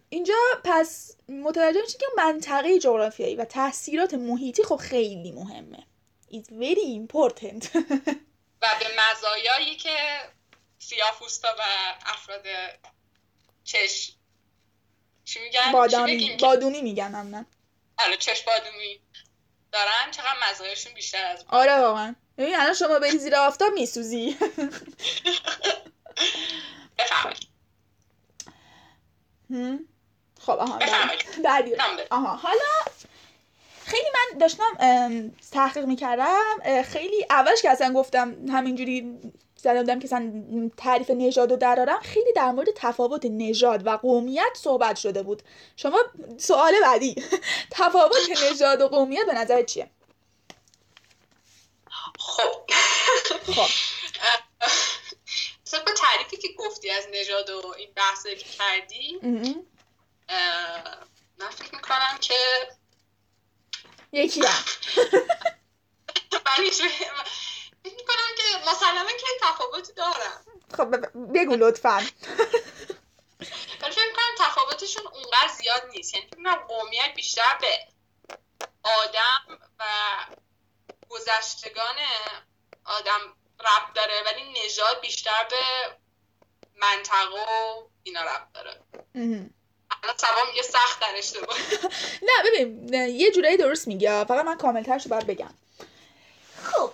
اینجا پس متوجه میشین که منطقه جغرافیایی و تاثیرات محیطی خب خیلی مهمه. It's very important. و به مزایایی که سیاه‌پوستا و افراد چش. چی میگن؟ بادامی. بادونی میگن من آره چش بادونی. دارن؟ چقدر مزایاشون بیشتر از آره واقعا. ببین الان شما بری زیر آفتاب میسوزی. بفهمید خب آها بعدی آها حالا خیلی من داشتم تحقیق می‌کردم. خیلی اولش که اصلا گفتم همینجوری زدم که اصلا تعریف نژاد رو درارم خیلی در مورد تفاوت نژاد و قومیت صحبت شده بود. شما سوال بعدی تفاوت نژاد و قومیت به نظر چیه؟ خب. خب. طبق تعریفی که گفتی از نژاد و این بحث که کردی من فکر می‌کنم که یکی هم. فکر می‌کنم که مسلما که تفاوتی دارم خب بگو لطفا. ولی فکر می‌کنم تفاوتشون اونقدر زیاد نیست. یعنی فکر می‌کنم قومیت بیشتر به آدم و گذشتگان آدم رب داره ولی نژاد بیشتر به منطقه و اینا رب داره. الان سبا میگه سخت در اشتباه. نه ببین یه جورایی درست میگه فقط من کاملترشو باید بگم. خب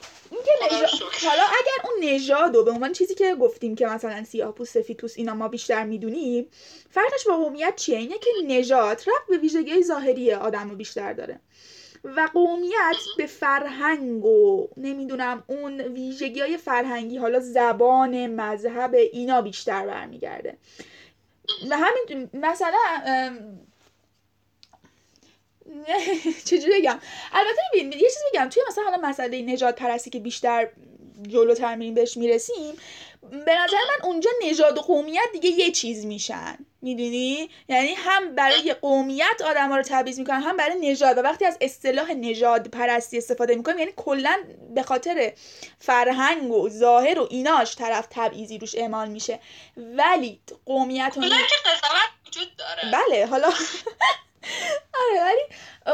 حالا اگر اون نژاد و به عنوان چیزی که گفتیم که مثلا سیاه پوست سفید پوست اینا ما بیشتر می‌دونیم فرقش با قومیت چیه؟ اینه که نژاد رفت به ویژگی ظاهری آدم رو بیشتر داره. و قومیت به فرهنگ و نمی‌دونم اون ویژگی های فرهنگی حالا زبان مذهب اینا بیشتر برمیگرده. و همین مثلا چجوری بگم؟ البته ببین یه چیزی بگم توی مثلا حالا مسئله نجات پرستی که بیشتر جلوتر میریم بهش می‌رسیم به نظر من اونجا نژاد و قومیت دیگه یه چیز میشن. می‌دونی؟ یعنی هم برای قومیت آدم ها رو تبعیض می‌کنن هم برای نژاد. و وقتی از اصطلاح نژاد پرستی استفاده می‌کنیم یعنی کلا به خاطر فرهنگ و ظاهر و ایناش طرف تبعیضی روش اعمال میشه. ولی قومیت و که وجود داره. بله حالا آره ولی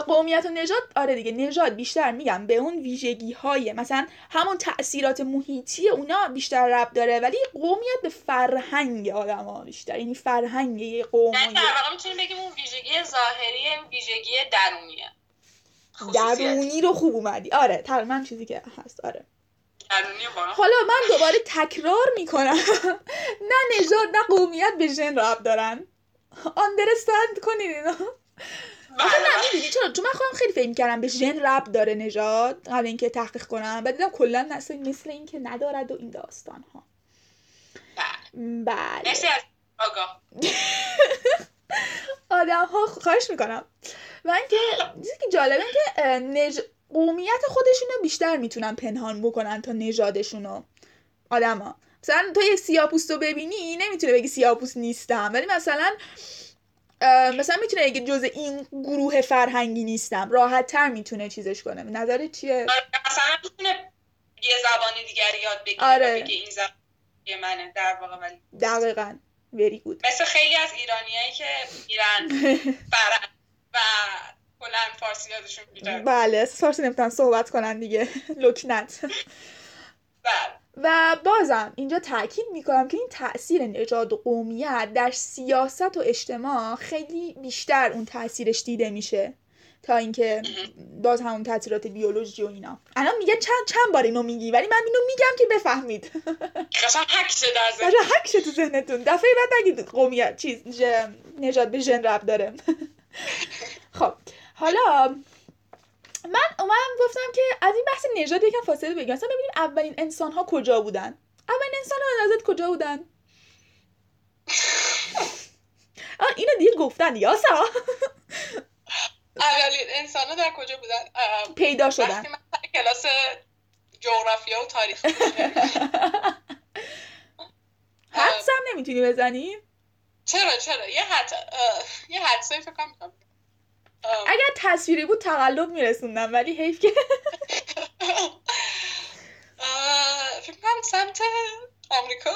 قومیت و نژاد آره دیگه نژاد بیشتر میگم به اون ویژگی های مثلا همون تاثیرات محیطی اونا بیشتر رب داره ولی قومیت به فرهنگ آدم ها بیشتر یعنی فرهنگ یه قوم در واقع می‌تونیم بگیم اون ویژگی ظاهری ویژگی درونیه. درونی رو خوب اومدی. آره تقریبا چیزی که هست آره. حالا من دوباره تکرار می‌کنم. نه نژاد نه قومیت به ژن رب دارن. آندرستند کنید اینا آخه نه می‌دونی چرا؟ چون من خودم خیلی فکر کردم به ژن رب داره نژاد قبل اینکه تحقیق کنم بعد دیدم کلا مثل مثل اینکه ندارد و این داستان ها بله. آگاه آدم ها خواهش می‌کنم. و اینکه چیزی که جالبه که نج... قومیت خودشونو بیشتر می‌تونن پنهان بکنن تا نژادشونو. آدما مثلا تو یه سیاپوست رو ببینی نمی‌تونه بگی سیاپوست نیستم. ولی مثلا مثلا می‌تونه اگه جز این گروه فرهنگی نیستم راحت تر می‌تونه چیزش کنه. نظرت چیه؟ آره، مثلا می‌تونه یه زبان دیگری یاد بگیره آره. بگه این زبان منه در واقع ولی دقیقا. وری گود مثل خیلی از ایرانیایی که ایران فرهنگ و کلا فارسی یادشون بیدار بله فارسی نمی‌تونن صحبت کنن دیگه. لکنت. بله. و بازم اینجا تاکید می‌کنم که این تاثیر نژاد و قومیت در سیاست و اجتماع خیلی بیشتر اون تاثیرش دیده میشه تا اینکه باز همون تاثیرات بیولوژی و اینا. الان میگه چند چند بار اینو میگی ولی من اینو میگم که بفهمید. قشنگ حکشه در ذهن تو ذهنتون. دفعه بعد نگید قومیت چیز نژاد به ژن رب داره. خب حالا من اومدم گفتم که از این بحث نژاد یکم فاصله بگیرم. مثلا ببینیم اولین انسان ها کجا بودن؟ اولین انسان ها نظرت کجا بودن؟ آه اینو دیگه گفتن یاسا. اولین انسان ها در کجا بودن؟ پیدا شدن. کلاس جغرافیا و تاریخ حدس هم نمی‌تونی بزنی؟ چرا چرا؟ یه حد یه حدسایی فکر کنم اگر تصویری بود تقلب میرسوندم ولی حیف که. فکر کنم سمت آمریکا.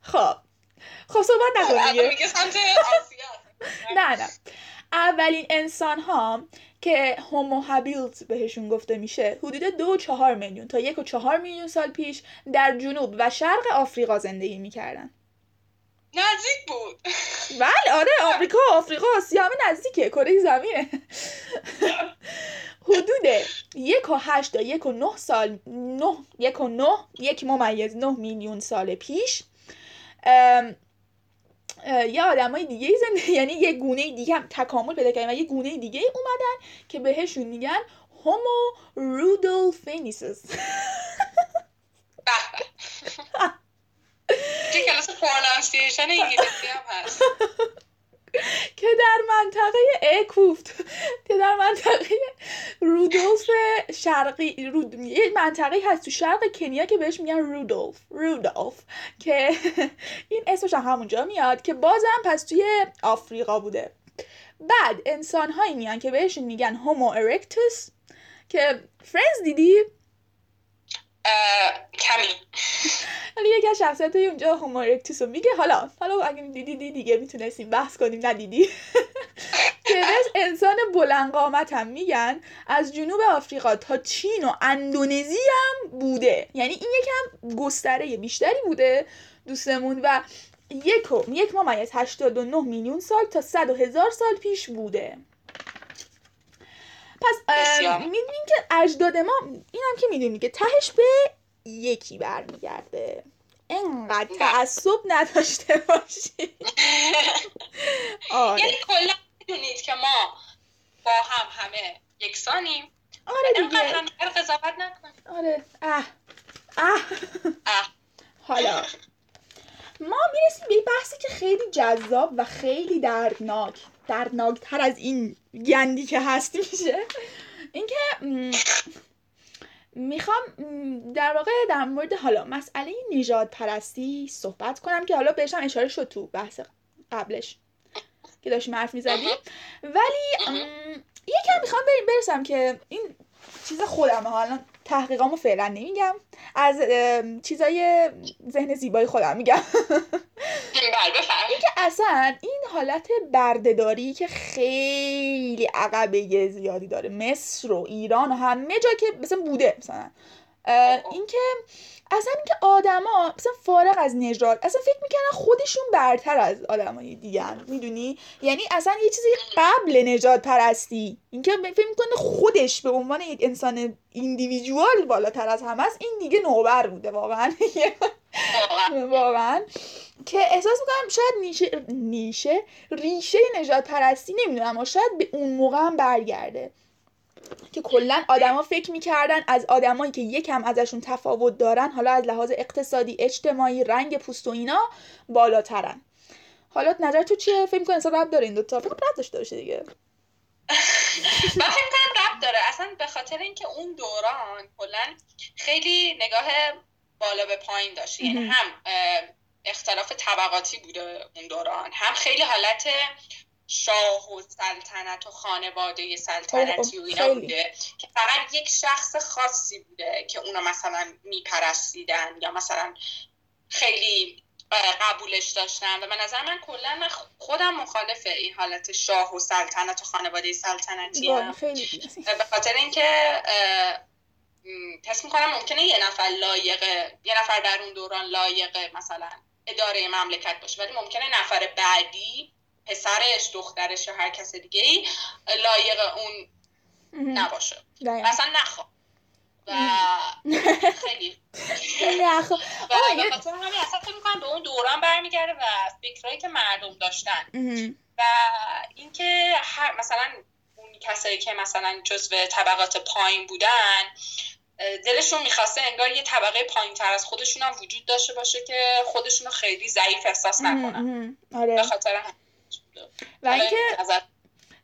خب. خب صحبت نکن دیگه. سمت نه نه. اولین انسان ها که هومو هابیلز بهشون گفته میشه حدود دو چهار میلیون تا یک و چهار میلیون سال پیش در جنوب و شرق آفریقا زندگی می‌کردن. نزدیک بود. بله آره آمریکا آفریقا آسیا همه نزدیکه کره زمینه. حدود یک و هشت تا یک و نه سال نه یک و نه یک ممیز نه میلیون سال پیش. یه آدمای دیگه زنده یعنی یه گونه دیگه هم تکامل پیدا کردن و یه گونه دیگه اومدن که بهشون میگن هومو رودولفینیسس چه کلاس پرونانسیشن انگلیسی هم هست. که در منطقه اکوفت که در منطقه رودولف شرقی رود... یه منطقه هست تو شرق کنیا که بهش میگن رودولف رودولف که این اسمش هم همونجا میاد که بازم پس توی آفریقا بوده. بعد انسان هایی میان که بهشون میگن هومو ارکتس که فرنز دیدی؟ کمی. حالا یکی از شخصیت اونجا هومو رو میگه. حالا حالا اگه دیدی دیگه می‌تونستیم بحث کنیم ندیدی. بهش انسان بلند قامت هم میگن. از جنوب آفریقا تا چین و اندونزی هم بوده. یعنی این یکم گستره بیشتری بوده دوستمون و یک یک ممیز 89 میلیون سال تا 100 هزار سال پیش بوده. پس می‌دونیم که اجداد ما اینم که می‌دونیم که تهش به یکی برمیگرده. انقدر تعصب نداشته باشی. آره. یعنی کلا می‌دونید که ما با هم همه یکسانیم. آره دیگه. هم قضاوت نکنیم. آره. اه. اه. اه. حالا. ما می‌رسیم به بحثی که خیلی جذاب و خیلی دردناک. دردناکتر از این گندی که هست میشه. اینکه می‌خوام در واقع در مورد حالا مسئله نژاد پرستی صحبت کنم که حالا بهش هم اشاره شد تو بحث قبلش که داشتیم حرف می‌زدیم. ولی یکم می‌خوام برسم که این چیز خودمه. حالا تحقیقامو فعلا نمیگم. از چیزای ذهن زیبای خودم میگم. اینکه اصلا این حالت بردهداری که خیلی عقبه زیادی داره مصر و ایران و همه جا که مثلا بوده مثلا اینکه اصلا اینکه آدما مثلا فارغ از نژاد اصلا فکر می‌کنن خودشون برتر از آدمای دیگه می‌دونی؟ یعنی اصلا یه چیزی قبل نجات پرستی. اینکه فکر می‌کنه خودش به عنوان یک انسان ایندیویدوال بالاتر از همه است این دیگه نوبر بوده واقعا. واقعا. که احساس می‌کنم شاید نیشه نیشه ریشه نجات پرستی نمی‌دونم شاید به اون موقع هم برگرده. که کلا آدما فکر می‌کردن از آدمایی که یکم ازشون تفاوت دارن حالا از لحاظ اقتصادی اجتماعی رنگ پوست و اینا بالاترن. حالا نظر تو چیه؟ فکر می‌کنی اصلا رب داره این دوتا فکر رب داشته باشه دیگه. من فکر کنم رب داره. اصلا به خاطر اینکه اون دوران کلا خیلی نگاه بالا به پایین داشت. یعنی هم اختلاف طبقاتی بوده اون دوران هم خیلی حالت شاه و سلطنت و خانواده سلطنتی و اینا بوده که فقط یک شخص خاصی بوده که اونا مثلا میپرستیدن یا مثلا خیلی قبولش داشتن. و به نظر من کلا من خودم مخالف این حالت شاه و سلطنت و خانواده سلطنتی هم. به خاطر اینکه حس می‌کنم ممکنه یه نفر لایقه یه نفر در اون دوران لایقه مثلا اداره مملکت باشه ولی ممکنه نفر بعدی پسرش دخترش یا هر کس دیگه ای لایق اون نباشه. مثلا نخواه و خیلی. و همین اصلا فکر می‌کنم به اون دوران برمیگرده و فکرهایی که مردم داشتن. و اینکه هر مثلا اون کسایی که مثلا جزو طبقات پایین بودن دلشون می‌خواسته انگار یه طبقه پایین تر از خودشون هم وجود داشته باشه که خودشون رو خیلی ضعیف احساس نکنن. آره. به خاطر هم و اینکه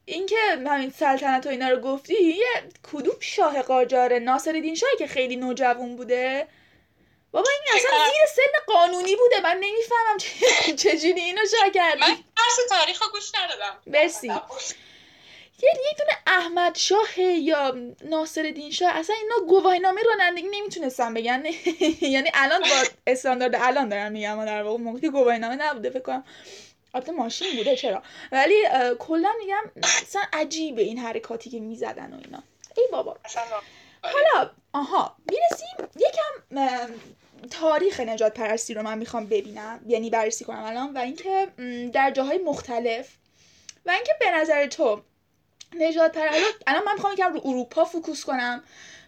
اینکه همین سلطنت و اینا رو گفتی یه کدوم شاه قاجار ناصر شاهی که خیلی نوجوان بوده؟ بابا این اصلا زیر سن قانونی بوده. من نمی‌فهمم چجوری اینو شاه کردی. من درس تاریخ گوش ندادم. برسی یه یک دونه احمد شاه یا ناصر الدین شاه اصلا اینا گواهینامه رانندگی نمی‌تونستن بگن. یعنی الان با استاندارد الان دارم میگم در واقع موقع گواهینامه نبوده فکر کنم. البته ماشین بوده چرا؟ ولی کلا میگم اصلا عجیبه این حرکاتی که می‌زدن و اینا. ای بابا. حالا آها می‌رسیم یکم تاریخ نجات پرستی رو من می‌خوام ببینم یعنی بررسی کنم الان و اینکه در جاهای مختلف و اینکه به نظر تو نجات پرستی الان من می‌خوام یکم رو اروپا فوکوس کنم.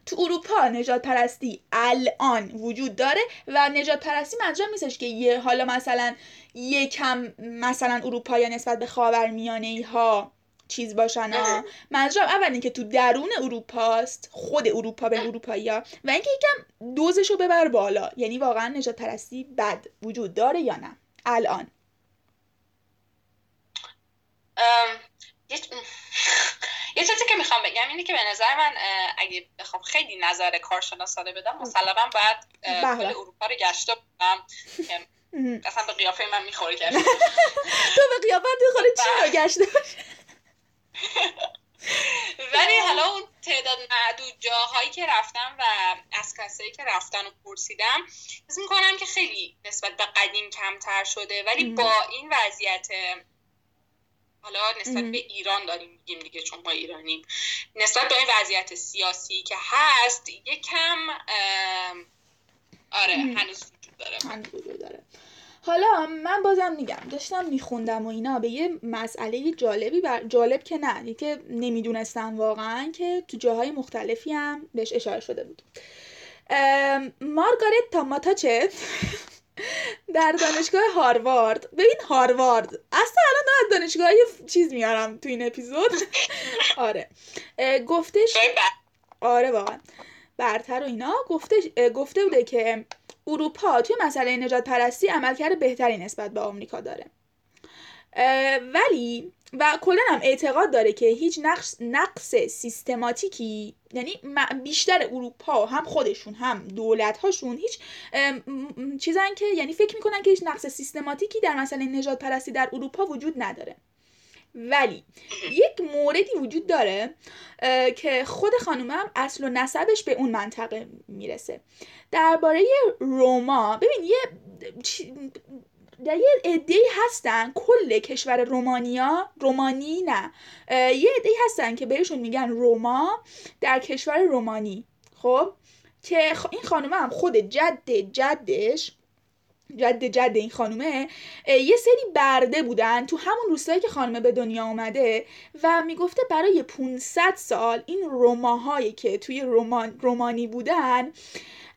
تو اروپا نجات پرستی الان وجود داره و نجات پرستی منظورم نیستش که یه حالا مثلا یکم مثلا اروپا نسبت به خاورمیانه ها چیز باشن ها منظورم اول اینکه تو درون اروپاست خود اروپا به اروپایی ها و اینکه یکم دوزش رو ببر بالا. یعنی واقعا نجات پرستی بد وجود داره یا نه؟ الان. یه چیزی که می‌خوام بگم اینه که به نظر من اگه بخوام خیلی نظر کارشناسانه بدم مسلما باید. کل اروپا رو گشته بودم اصلا به قیافه من می‌خوره گشته تو به قیافه می‌خوره چی رو بله. گشته ولی حالا اون تعداد معدود جاهایی که رفتم و از کسایی که رفتن و پرسیدم حس می‌کنم که خیلی نسبت به قدیم کمتر شده. ولی با این وضعیت حالا نسبت به ایران داریم میگیم دیگه چون ما ایرانیم. نسبت به این وضعیت سیاسی که هست یکم آره هنوز وجود داره. هنوز وجود داره. حالا من بازم میگم داشتم میخوندم و اینا به یه مسئله جالبی بر... جالب که نه که نمی‌دونستم واقعا که تو جاهای مختلفی هم بهش اشاره شده بود. مارگارت تاماتاچه در دانشگاه هاروارد. ببین هاروارد. اصلا الان از دانشگاه چیز میارم تو این اپیزود. آره. گفتش آره واقعا برتر و اینا. گفته گفته بوده که اروپا توی مسئله نجات پرستی عملکرد بهتری نسبت به آمریکا داره. ولی و کلا هم اعتقاد داره که هیچ نقص, نقص سیستماتیکی یعنی بیشتر اروپا هم خودشون هم دولت هاشون هیچ چیزن که یعنی فکر می‌کنن که هیچ نقص سیستماتیکی در مسئله نجات پرستی در اروپا وجود نداره. ولی یک موردی وجود داره که خود خانومم اصل و نسبش به اون منطقه می‌رسه. درباره روما ببین یه یه عده هستن کل کشور رومانیا رومانی نه. یه عده هستن که بهشون میگن روما در کشور رومانی. خب؟ که این خانومه هم خود جد جدش جد جد این خانومه یه سری برده بودن تو همون روستایی که خانومه به دنیا اومده و می‌گفته برای 500 سال این روماهایی که توی رومان، رومانی بودن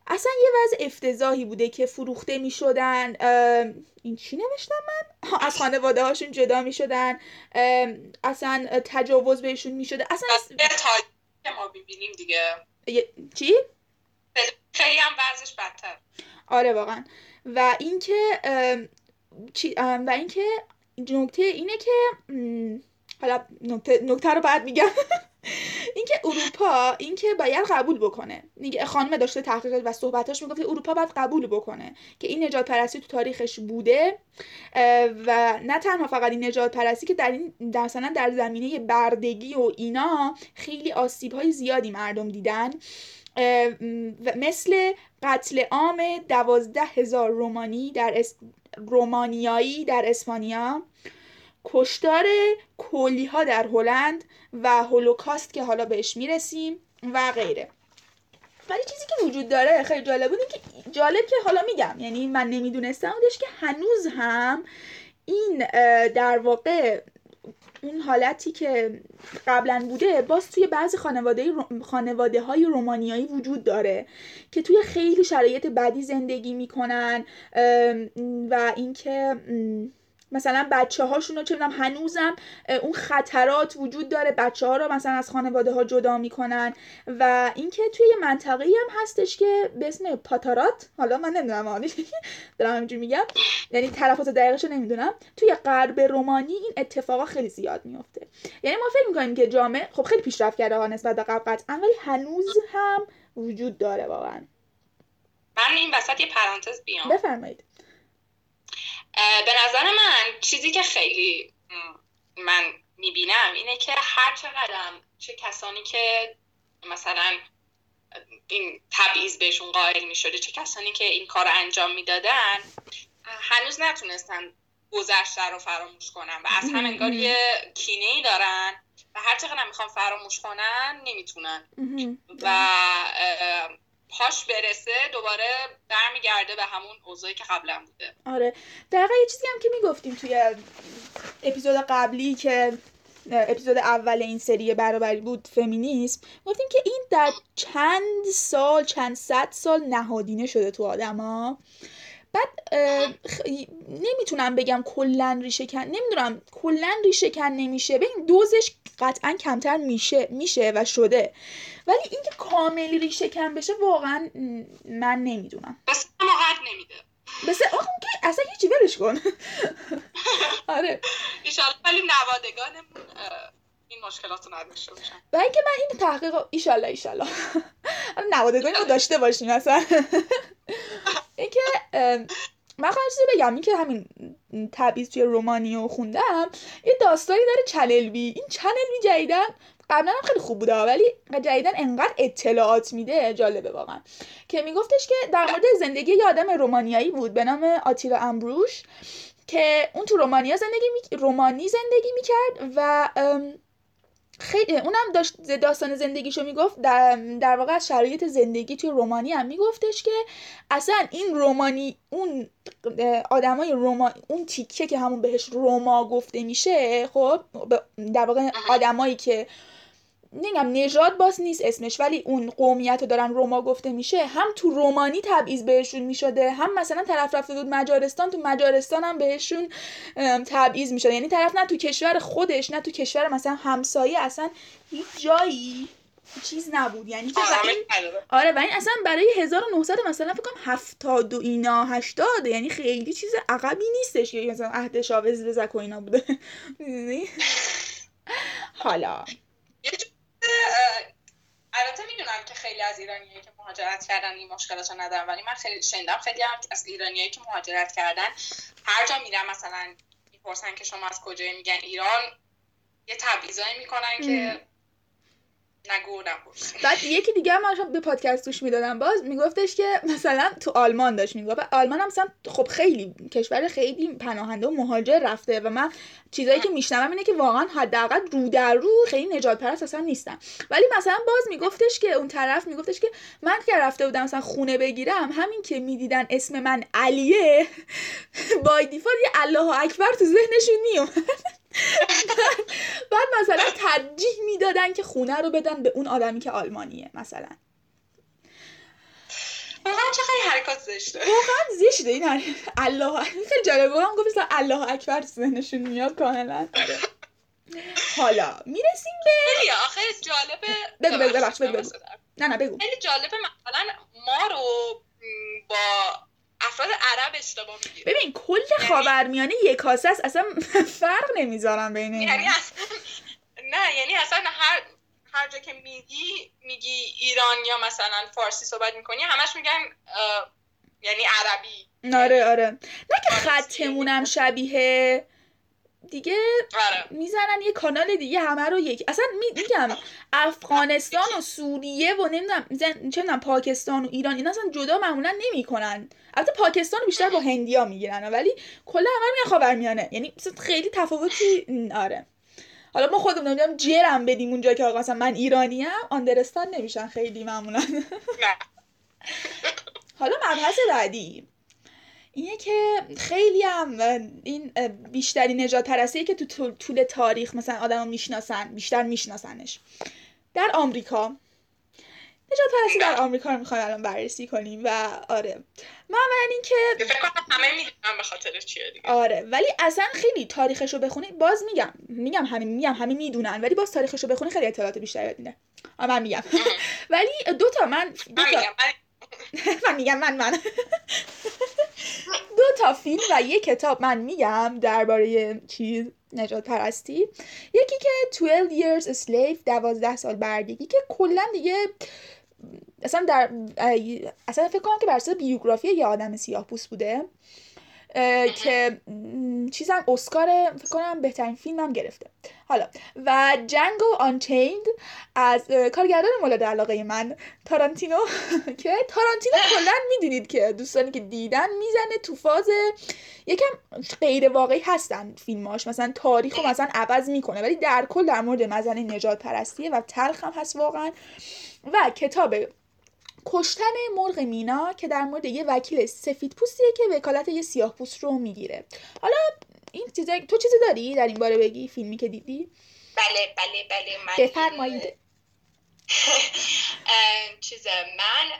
اصلا یه وضع افتضاحی بوده که فروخته می شدن این چی نوشتم من؟ از خانواده هاشون جدا می شدن اصلا تجاوز بهشون می شده اصلا که ما ببینیم دیگه. چی؟ خیلی هم وضعش بدتر. آره واقعا. و اینکه و اینکه نکته اینه که حالا نکته, نکته رو بعد میگم. اینکه اروپا اینکه باید قبول بکنه. خانم داشته تحقیقات و صحبتاش می‌گفت اروپا باید قبول بکنه که این نجات پرستی تو تاریخش بوده و نه تنها فقط این نجات پرستی که در این مثلا در زمینه بردگی و اینا خیلی آسیب های زیادی مردم دیدن. مثل قتل عام دوازده هزار رومانی در رومانیایی در اسپانیا. کشتار کلی ها در هلند و هولوکاست که حالا بهش می‌رسیم و غیره. ولی چیزی که وجود داره خیلی جالب بود که جالب که حالا میگم یعنی من نمی‌دونستم بودش که هنوز هم این در واقع اون حالتی که قبلا بوده باز توی بعضی خانواده, خانواده های رومانیایی وجود داره که توی خیلی شرایط بدی زندگی می‌کنن و اینکه مثلا بچه هاشون رو چه هنوزم اون خطرات وجود داره. بچه ها رو مثلا از خانواده ها جدا می‌کنن و اینکه توی یه منطقه هم هستش که به اسم پاتارات حالا من نمی‌دونم حالی دارم همینجور میگم. یعنی تلفظ دقیقش رو نمی‌دونم. توی غرب رومانی این اتفاقا خیلی زیاد میفته یعنی ما فکر می‌کنیم که جامعه خب خیلی پیشرفت کرده ها نسبت به قبل قطعا ولی هنوز هم وجود داره واقعا. من این وسط یه پرانتز بیام. بفرمایید. به نظر من چیزی که خیلی من می‌بینم اینه که هر چقدر چه کسانی که مثلا این تبعیض بهشون قائل می‌شده چه کسانی که این کار انجام می‌دادن هنوز نتونستن گذشته رو فراموش کنن و اصلا انگار یه کینه ای دارن و هر چقدر می‌خوان فراموش کنن نمی‌تونن. و پاش برسه دوباره برمیگرده به همون اوضاعی که قبلا بوده. آره. دقیقا یه چیزی هم که می‌گفتیم توی اپیزود قبلی که اپیزود اول این سری برابری بود فمینیسم گفتیم که این در چند سال چند صد سال نهادینه شده تو آدما بعد نمی‌تونم بگم کلا ریشه کن نمی‌دونم کلا ریشه کن نمیشه. ببین دوزش قطعا کمتر میشه میشه و شده. ولی اینکه کاملی ریشه کن بشه واقعا من نمی‌دونم. بس ما نمیده. بس آخه که اصلا هیچی ولش کن. آره. ایشالله ولی نوادگانمون این مشکلات رو نداشته باشن. و اینکه من این تحقیق ایشالله ایشالله. نوادگانی رو داشته باشیم اصلا. اینکه من خواهد بگم. این که همین تبعیض توی رومانی خوندم یه داستانی داره چنلوی این چنلوی جدیدن قبلا هم خیلی خوب بوده ولی جدیدن انقدر اطلاعات میده. جالبه واقعا. که میگفتش که در مورد زندگی یه آدم رومانیایی بود به نام آتیلا امبروش که اون تو رومانیا زندگی می... رومانی زندگی می‌کرد و خیلی اونم داشت داستان زندگیشو می‌گفت در, در واقع از شرایط زندگی توی رومانی هم میگفتش که اصلا این رومانی اون آدمای روما اون تیکه که همون بهش روما گفته میشه خب در واقع آدمایی که نگم نژاد باز نیست اسمش ولی اون قومیت رو دارن روما گفته میشه. هم تو رومانی تبعیض بهشون می‌شده هم مثلا طرف رفته بود مجارستان تو مجارستان هم بهشون تبعیض می‌شده. یعنی طرف نه تو کشور خودش نه تو کشور مثلا همسایه اصلا هیچ جایی چیز نبود. یعنی که آره و این اصلا برای 1900 مثلا فکر کنم 70 و اینا 80 یعنی خیلی چیز عقبی نیستش که مثلا عهد شاوز رزک و اینا بوده. حالا. البته می‌دونم که خیلی از ایرانیایی که مهاجرت کردن این مشکلات رو ندارن ولی من خیلی شنیدم خیلی از ایرانیایی که مهاجرت کردن هر جا میرن مثلا می‌پرسن که شما از کجای؟ میگن ایران. یه تبعیضایی می‌کنن که نگو بعد یکی دیگه هم به پادکست گوش می‌دادم باز میگفتش که مثلا تو آلمان داشت می‌گفت. آلمان هم مثلا خب خیلی کشور خیلی پناهنده و مهاجر رفته و من چیزایی که میشنوم اینه که واقعا حداقل رو در رو خیلی نجات پرست اصلا نیستم. ولی مثلا باز میگفتش که اون طرف میگفتش که من که رفته بودم مثلا خونه بگیرم همین که می‌دیدن اسم من علیه بای دیفالت یه الله اکبر تو ذهنشون میومد بعد مثلا ترجیح می‌دادن که خونه رو بدن به اون آدمی که آلمانیه مثلا. واقعا چه خیلی حرکات زشته واقعا زشته این الله خیلی جالبه. هم گفت الله اکبر ذهنشون میاد کاملا. آره. حالا می‌رسیم به خیلی آخه جالبه بگو بگو بگو نه نه بگو. خیلی جالبه مثلا ما رو با افراد عرب اشتباه می‌گیره ببین کل یعنی خاورمیانه یک کاسه است. اصلا فرق نمی‌ذارم بین این یعنی اصلا نه یعنی اصلا هر هر جا که میگی میگی ایران یا مثلا فارسی صحبت می‌کنی همش میگن یعنی عربی. آره آره. نه که خطمونم شبیه دیگه آره. می‌زنن یه کانال دیگه همه رو یک. اصلا میگم افغانستان و سوریه و نمی‌دونم چه پاکستان و ایران اینا اصلا جدا معمولا نمی‌کنن. البته پاکستان بیشتر با هندیا می‌گیرن ولی کلا همه میگن خاورمیانه. یعنی خیلی تفاوتی آره. حالا ما خودمون نمی‌دونم جرم بدیم اونجا که آقا مثلا من ایرانی ام آندرستان نمیشن خیلی معمولا. حالا مبحث بعدی. اینه که خیلی هم این بیشتری نجات پرستی که تو طول تاریخ مثلا آدم می‌شناسن بیشتر میشناسنش. در آمریکا نجات پرستی در آمریکا رو می‌خوایم الان بررسی کنیم و آره. من این که همه می‌دونم به خاطر چیه دیگه. آره ولی اصلا خیلی تاریخش رو بخونی باز میگم میگم همه میگم همه می‌دونن ولی باز تاریخش رو بخونی خیلی اطلاعات بیشتری یاد میده. من میگم. ولی دو تا من دو تا. من میگم من من. تا فیلم و یک کتاب من میگم درباره چیز نجات پرستی. یکی که 12 years a slave دوازده سال بردگی که کلا دیگه اصلا در اصلا فکر کنم که بر بیوگرافی یه آدم سیاه پوست بوده. که چیزم اسکار فکر کنم بهترین فیلمم گرفته. حالا و جنگو آنچیند از کارگردان مورد علاقه من تارانتینو که تارانتینو کلا می‌دونید که دوستانی که دیدن می‌زنه تو فاز یکم غیر واقعی هستن فیلماش. مثلا تاریخ رو مثلا عوض می‌کنه ولی در کل در مورد مزنه نجات پرستیه و تلخ هم هست واقعا. و کتاب کشتن مرغ مینا که در مورد یه وکیل سفید پوستیه که وکالت یه سیاه پوست رو می‌گیره. حالا این چیزا تو چیزی داری در این باره بگی؟ فیلمی که دیدی؟ بله بله بله من بفرمایید. چیز من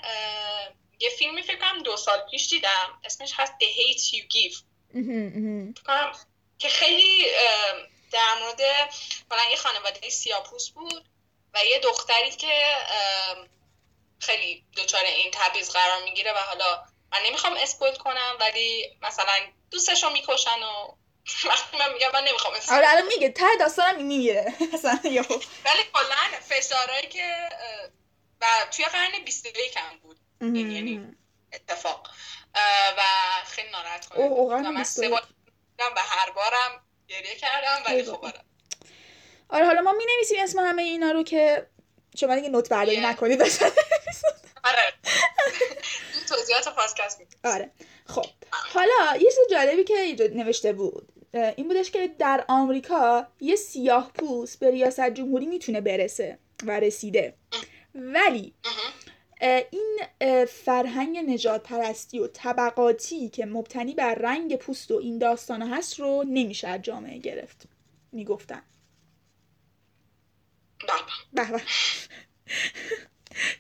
یه فیلمی فکر کنم دو سال پیش دیدم. اسمش هست The Hate You Give. که خیلی در مورد مثلا یه خانواده سیاپوس بود و یه دختری که خیلی دچار این تبعیض قرار می‌گیره و حالا من نمی‌خوام اسپویل کنم ولی مثلا دوستشو می‌کشن و وقتی من میگم من نمی‌خوام اسپویل آره الان میگه ته داستانم میمیره مثلا ولی کلا فشارهایی که و توی قرن 21 هم بود. این یعنی اتفاق. و خیلی ناراحت کنم. اوه من سه بار و هر بارم گریه کردم ولی خب آره. آره حالا ما می نویسیم اسم همه اینا رو که شما دیگه نوت برداری نکنید آره. توضیحات پادکست آره. خب. حالا یه چیز جالبی که اینجا نوشته بود. این بودش که در آمریکا یه سیاه پوست به ریاست جمهوری می‌تونه برسه و رسیده. ولی این فرهنگ نجات پرستی و طبقاتی که مبتنی بر رنگ پوست و این داستان هست رو نمیشه از جامعه گرفت. می‌گفتن. به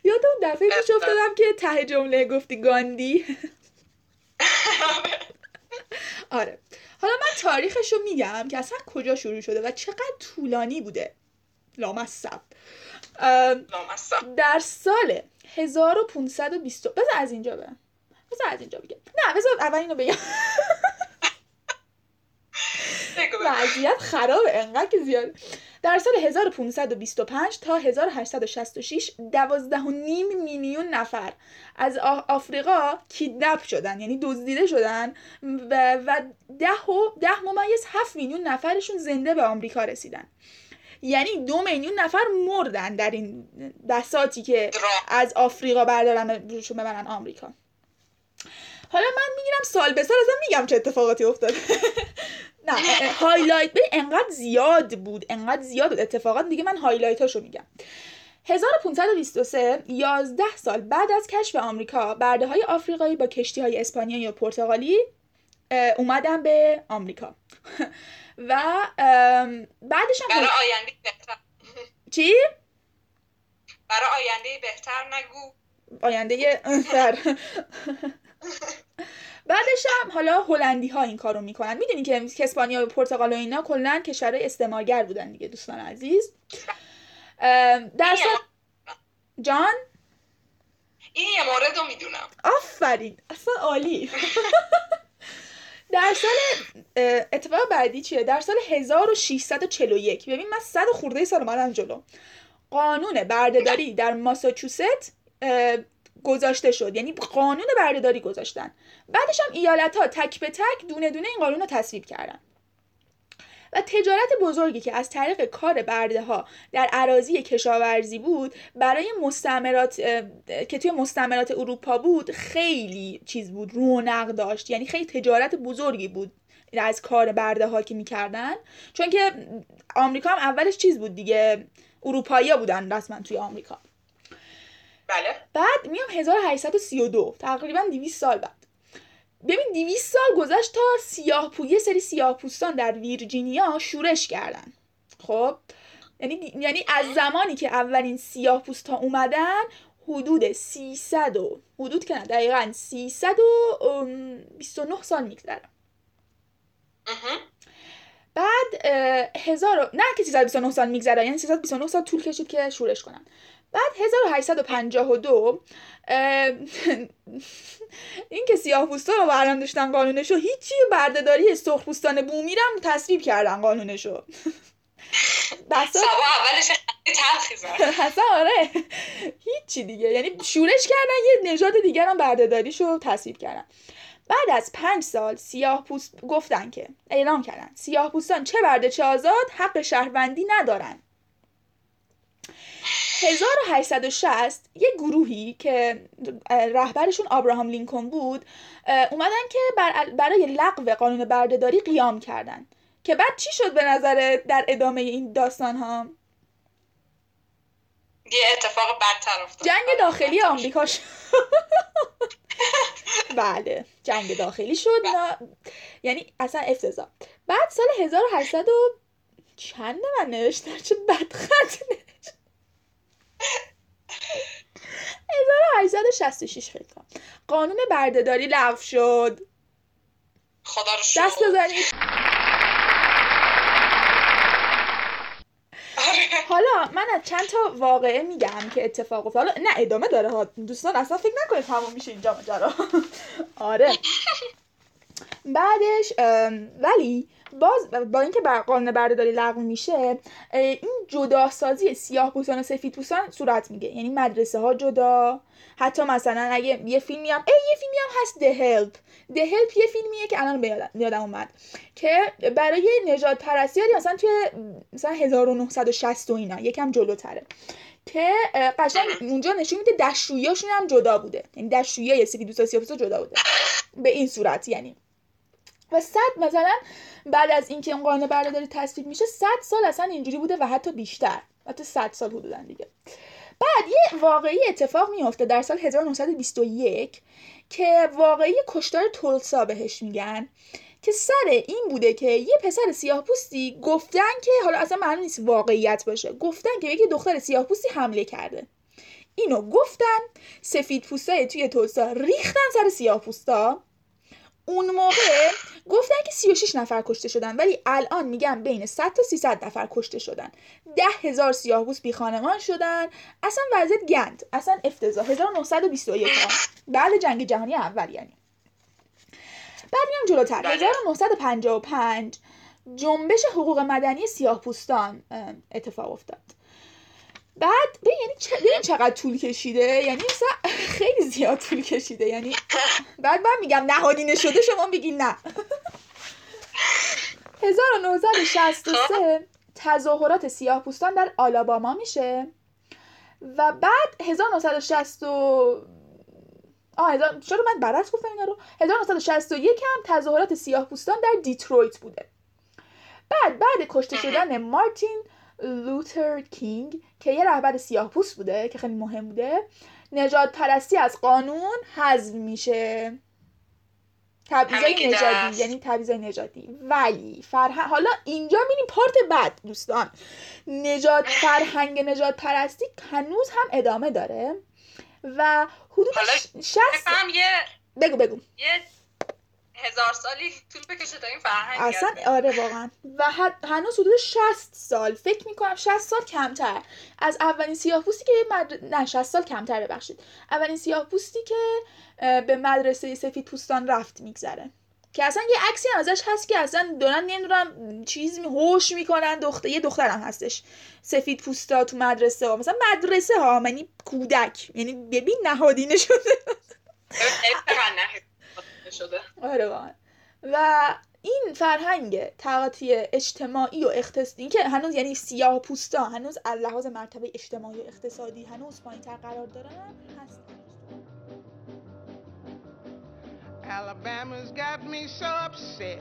یادم دفعه پیش افتادم که ته جمله گفتی گاندی. آره. حالا من تاریخش رو میگم که اصلا کجا شروع شده و چقدر طولانی بوده. لامصب. در سال 1520 بذار از اینجا به بذار از اینجا بگم. نه بذار اول اینو بگم. وضعیت خرابه انقدر که زیاد. در سال 1525 تا 1866 دوازده و نیم میلیون نفر از آفریقا کیدنپ شدن یعنی دزدیده شدن و, و ده, و ده ممیز هفت میلیون نفرشون زنده به آمریکا رسیدن. یعنی دو میلیون نفر مردن در این بساتی که از آفریقا بردارن روشون ببرن آمریکا. حالا من میگم سال به سال اصلا میگم چه اتفاقاتی افتاده. نه highlight به انقدر زیاد بود انقدر زیاد بود. اتفاقات دیگه من highlight هاشو میگم. 1523 11 سال بعد از کشف آمریکا برده های آفریقایی با کشتی های اسپانیایی و پرتغالی اومدن به آمریکا. و بعدش هم برای آینده بهتر. چی؟ برای آینده بهتر نگو. آینده بهتر. بعدش هم حالا هلندی ها این کارو می‌کنن. می‌دونی که اسپانیا و پرتغال و اینا کلا کشورهای استعمارگر بودن دیگه دوستان عزیز. در سال جان؟ این یه مورد رو می‌دونم. آفرین. اصلا عالی. در سال اتفاق بعدی چیه؟ در سال 1641 ببین من صد خورده سال اومدم جلو. قانون بردهداری در ماساچوست گذاشته شد. یعنی قانون بردهداری گذاشتن. بعدش هم ایالت ها تک به تک دونه دونه این قانون رو تصویب کردن. و تجارت بزرگی که از طریق کار برده ها در عراضی کشاورزی بود برای مستعمرات که توی مستعمرات اروپا بود خیلی چیز بود رونق داشت. یعنی خیلی تجارت بزرگی بود از کار برده ها که می‌کردن. چون که آمریکا هم اولش چیز بود دیگه اروپایی بودن رسما توی آمریکا. بله. بعد میام 1832 تقریبا 200 سال بعد. ببین 200 سال گذشت تا سیاه پو... یه سری سیاه پوستان در ویرجینیا شورش کردن. خب؟ یعنی یعنی از زمانی که اولین سیاه پوست ها اومدن حدود 300 و حدود که نه دقیقا 329 سال میگذره. بعد هزار نه که 329 سال میگذره یعنی 329 سال طول کشید که شورش کنن. بعد 1852 این که سیاه پوستا رو بران داشتن قانونشو هیچی بردهداری سرخ پوستان بومی رو تصویب کردن قانونشو. بسا اولش اصلا آره. هیچی دیگه. یعنی شورش کردن یه نژاد دیگر هم بردهداریشو تصویب کردن. بعد از پنج سال سیاه پوست گفتن که اعلام کردن. سیاه پوستان چه برده چه آزاد حق شهروندی ندارن. 1860 یه گروهی که رهبرشون آبراهام لینکن بود اومدن که برای لغو قانون بردهداری قیام کردن. که بعد چی شد به نظر در ادامه این داستان ها یه اتفاق بدتر افتاد. جنگ داخلی آمریکا شد. بله جنگ داخلی شد. یعنی اصلا افتضاح. بعد سال 1800 چند من نوشتم؟ چه بدخط نوشتم 1866 خیلی کنم قانون بردهداری لغو شد. خدا رو دست شکر. بزنید. آره. حالا من از چند تا واقعه میگم که اتفاق افتاد. حالا نه ادامه داره ها. دوستان اصلا فکر نکنید تموم میشه اینجا ماجرا. آره. بعدش ولی باز با اینکه بر قانون بردهداری لغو میشه این جداسازی سیاه پوستان و سفید پوستان صورت میگه. یعنی مدرسه ها جدا. حتی مثلا اگه یه فیلمی هم ای یه فیلمی هم هست The Help. The Help یه فیلمیه که الان به یادم- اومد. که برای نجات پرستی مثلا توی مثلا 1960 و اینا یکم جلوتره. که قشنگ اونجا نشون میده دستشوییاشون هم جدا بوده. یعنی دستشویی سفید دوستا سیاه پوستا جدا بوده. به این صورت یعنی. و صد مثلا بعد از اینکه اون قانون بردهداری تصویب میشه صد سال اصلا اینجوری بوده و حتی بیشتر. حتی صد سال حدودا دیگه. بعد یه واقعی اتفاق میفته در سال 1921 که واقعی کشتار تولسا بهش میگن که سر این بوده که یه پسر سیاه پوستی گفتن که حالا اصلا معلوم نیست واقعیت باشه گفتن که یکی دختر سیاه پوستی حمله کرده. اینو گفتن سفید پوستای توی تولسا ریختن سر سیاه پوستا اون موقع گفتن که 36 نفر کشته شدن ولی الان میگن بین 100 تا 300 نفر کشته شدن. ده هزار سیاهپوست بی خانمان شدن. اصلا وضعیت گند. اصلا افتضاح. 1921 ها بعد جنگ جهانی اول یعنی. بعد میام جلوتر. بله. 1955 جنبش حقوق مدنی سیاهپوستان اه، اتفاق افتاد. بعد یعنی ببین چقدر طول کشیده؟ یعنی خیلی زیاد طول کشیده. یعنی بعد من میگم نهادینه شده شما بگی نه. 1963 تظاهرات سیاه پوستان در آلاباما میشه. و بعد 1960 و- آه هزار... چرا من برعکس گفتم اینا رو؟ 1961 هم تظاهرات سیاه پوستان در دیترویت بوده. بعد بعد کشته شدن مارتین لوتر کینگ که یه رهبر سیاه پوست بوده که خیلی مهم بوده نجات پرستی از قانون حذف میشه. تبعیضای نژادی. یعنی تبعیضای نژادی ولی فرهنگ حالا اینجا میریم پارت بعد دوستان. نجات فرهنگ نجات پرستی هنوز هم ادامه داره و حدود حالا ش- 60 بفهم یه بگو بگو. یه هزار سالی طول بکشه تا این فرهنگ اصلا گرده. آره واقعا. و هنوز حدود 60 سال. فکر می‌کنم 60 سال کمتر. از اولین سیاه‌پوستی که مدر... نه 60 سال کمتر ببخشید. اولین سیاه‌پوستی که به مدرسه سفید پوستان رفت میگذره. که اصلا یه عکسی هم ازش هست که اصلا دارن نمی‌دونم چیز می هوش می‌کنن دختر یه دخترم هستش. سفید پوستا تو مدرسه ها. مثلا مدرسه ها یعنی کودک. یعنی ببین نهادینه شده. شده آره واقعا و این فرهنگ تقاطی اجتماعی و اقتصادی این که هنوز یعنی سیاه پوستا هنوز از لحاظ مرتبه اجتماعی و اقتصادی هنوز پایینتر قرار دارن هست Alabama's got me so upset.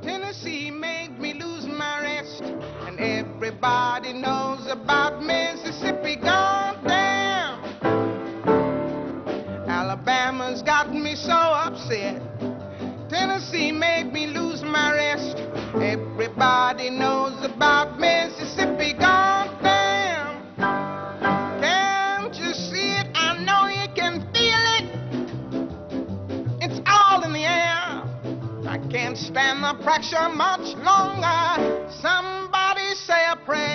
Tennessee made me lose my rest. And everybody knows about Mississippi gone Alabama's got me so upset. Tennessee made me lose my rest. Everybody knows about Mississippi gone down. Can't you see it? I know you can feel it. It's all in the air. I can't stand the pressure much longer. Somebody say a prayer.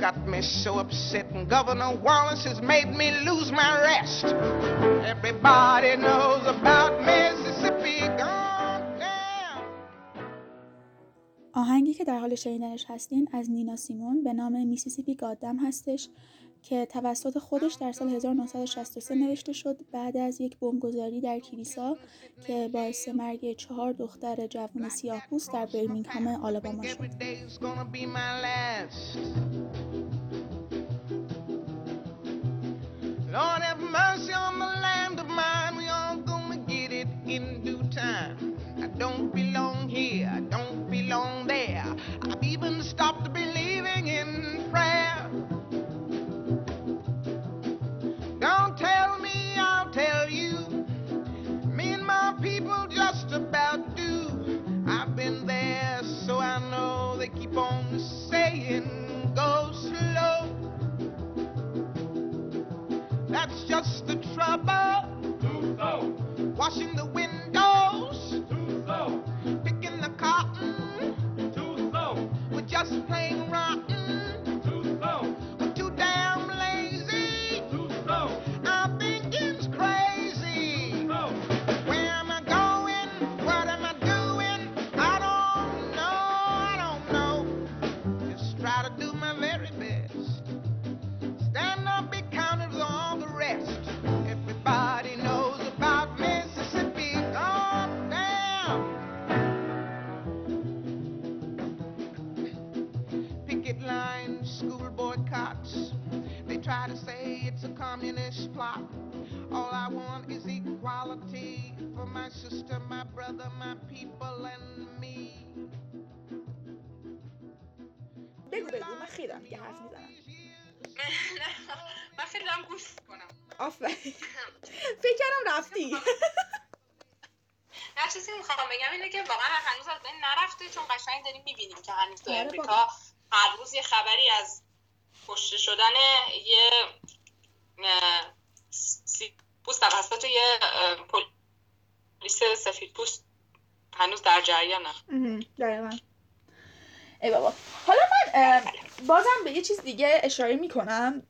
Got me so upset, and Governor Wallace has made me lose my rest. Everybody knows about Mississippi gone down. آهنگی که در حال شنیدنش هستین از نینا سیمون به نام میسیسیپی گادم هستش که توسط خودش در سال 1963 نوشته شد بعد از یک بمبگذاری در کلیسا که باعث مرگ چهار دختر جوان سیاه‌پوست در برمینگهام آلاباما شد. Lord have mercy on the land of mine. We all gonna get it in due time. I don't belong here. I don't belong there. I've even stopped believing in just the trouble. Washing the window. try to say it's a communist plot. All I want is equality for my sister, my brother, my people and me. بگو گوش کنم آفرین رفتی نه چیزی می‌خوام بگم اینه که واقعا هنوز از بین نرفته چون قشنگ داریم می‌بینیم که هنوز تو امریکا هر روز یه خبری از کشته شدن یه پوست توسط یه پلیس سفید پوست هنوز در جریانه. مهم. دقیقا. ای بابا. حالا من بازم به یه چیز دیگه اشاره می‌کنم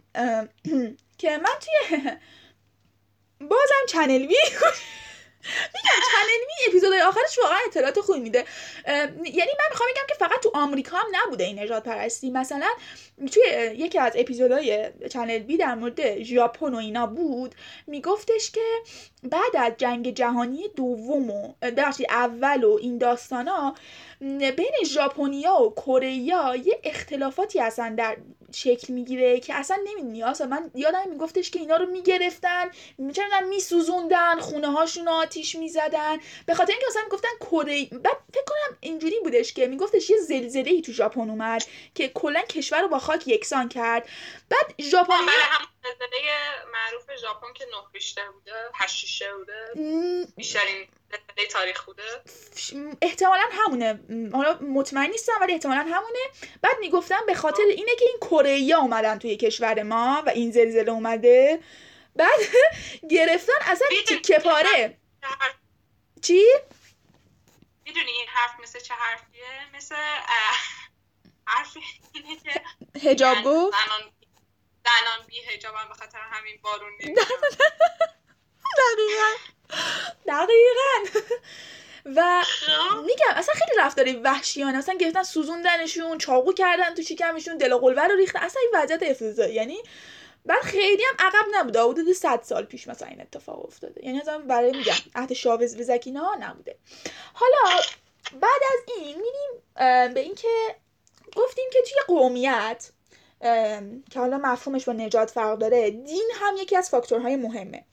که من توی بازم چنل وی میگم چنل وی اپیزودهای آخرش واقعا اطلاعات خوبی میده. یعنی من می‌خوام بگم که فقط تو آمریکا هم نبوده این نجات پرستی مثلا توی یکی از اپیزودهای چنل بی در مورد ژاپن و اینا بود میگفتش که بعد از جنگ جهانی دوم و اول و این داستانا م، بین ژاپنیا و کره یه اختلافاتی اصلا در شکل می‌گیره که اصلا نمی‌دونی. اصلا من یادم میگفتش که اینا رو می‌گرفتن میچردن میسوزوندن خونه هاشون آتیش می‌زدن. به خاطر اینکه اصلا می‌گفتن کره بعد فکر کنم اینجوری بودش که میگفتش یه زلزله ای تو ژاپن اومد که کلا کشور رو با خاک یکسان کرد. بعد بله هم زلزله معروف ژاپن که نه ریشتر بوده هشت ریشتر بوده. م، بیشترین زلزله تاریخ بوده. احتمالا همونه. حالا مطمئن نیستم ولی احتمالا همونه. بعد می‌گفتم به خاطر اینه که این کره اومدن توی کشور ما و این زلزله اومده. بعد گرفتن اصلا تیکه پاره. چی؟ می‌دونی این حرف مثل چه حرفیه؟ مثل حرف اینه که هجاب زن- گفت؟ زنان زنان بی هجابن به خاطر همین بارون نمیاد. دقیقا. دقیقا. و میگم اصلا خیلی رفتاری وحشیانه. اصلا گرفتن سوزوندنشون چاقو کردن تو شکمشون دل و قلبه رو ریختن. اصلا این وضعیت افتضاحی. یعنی بعد خیلی هم عقب نبوده. حدود 100 سال پیش مثلا این اتفاق افتاده. یعنی اصلا برای میگم عهد شاوز بزکینا نبوده. حالا بعد از این میریم به اینکه گفتیم که توی قومیت. که حالا مفهومش با نجات فرق داره. دین هم یکی از فاکتورهای مهمه.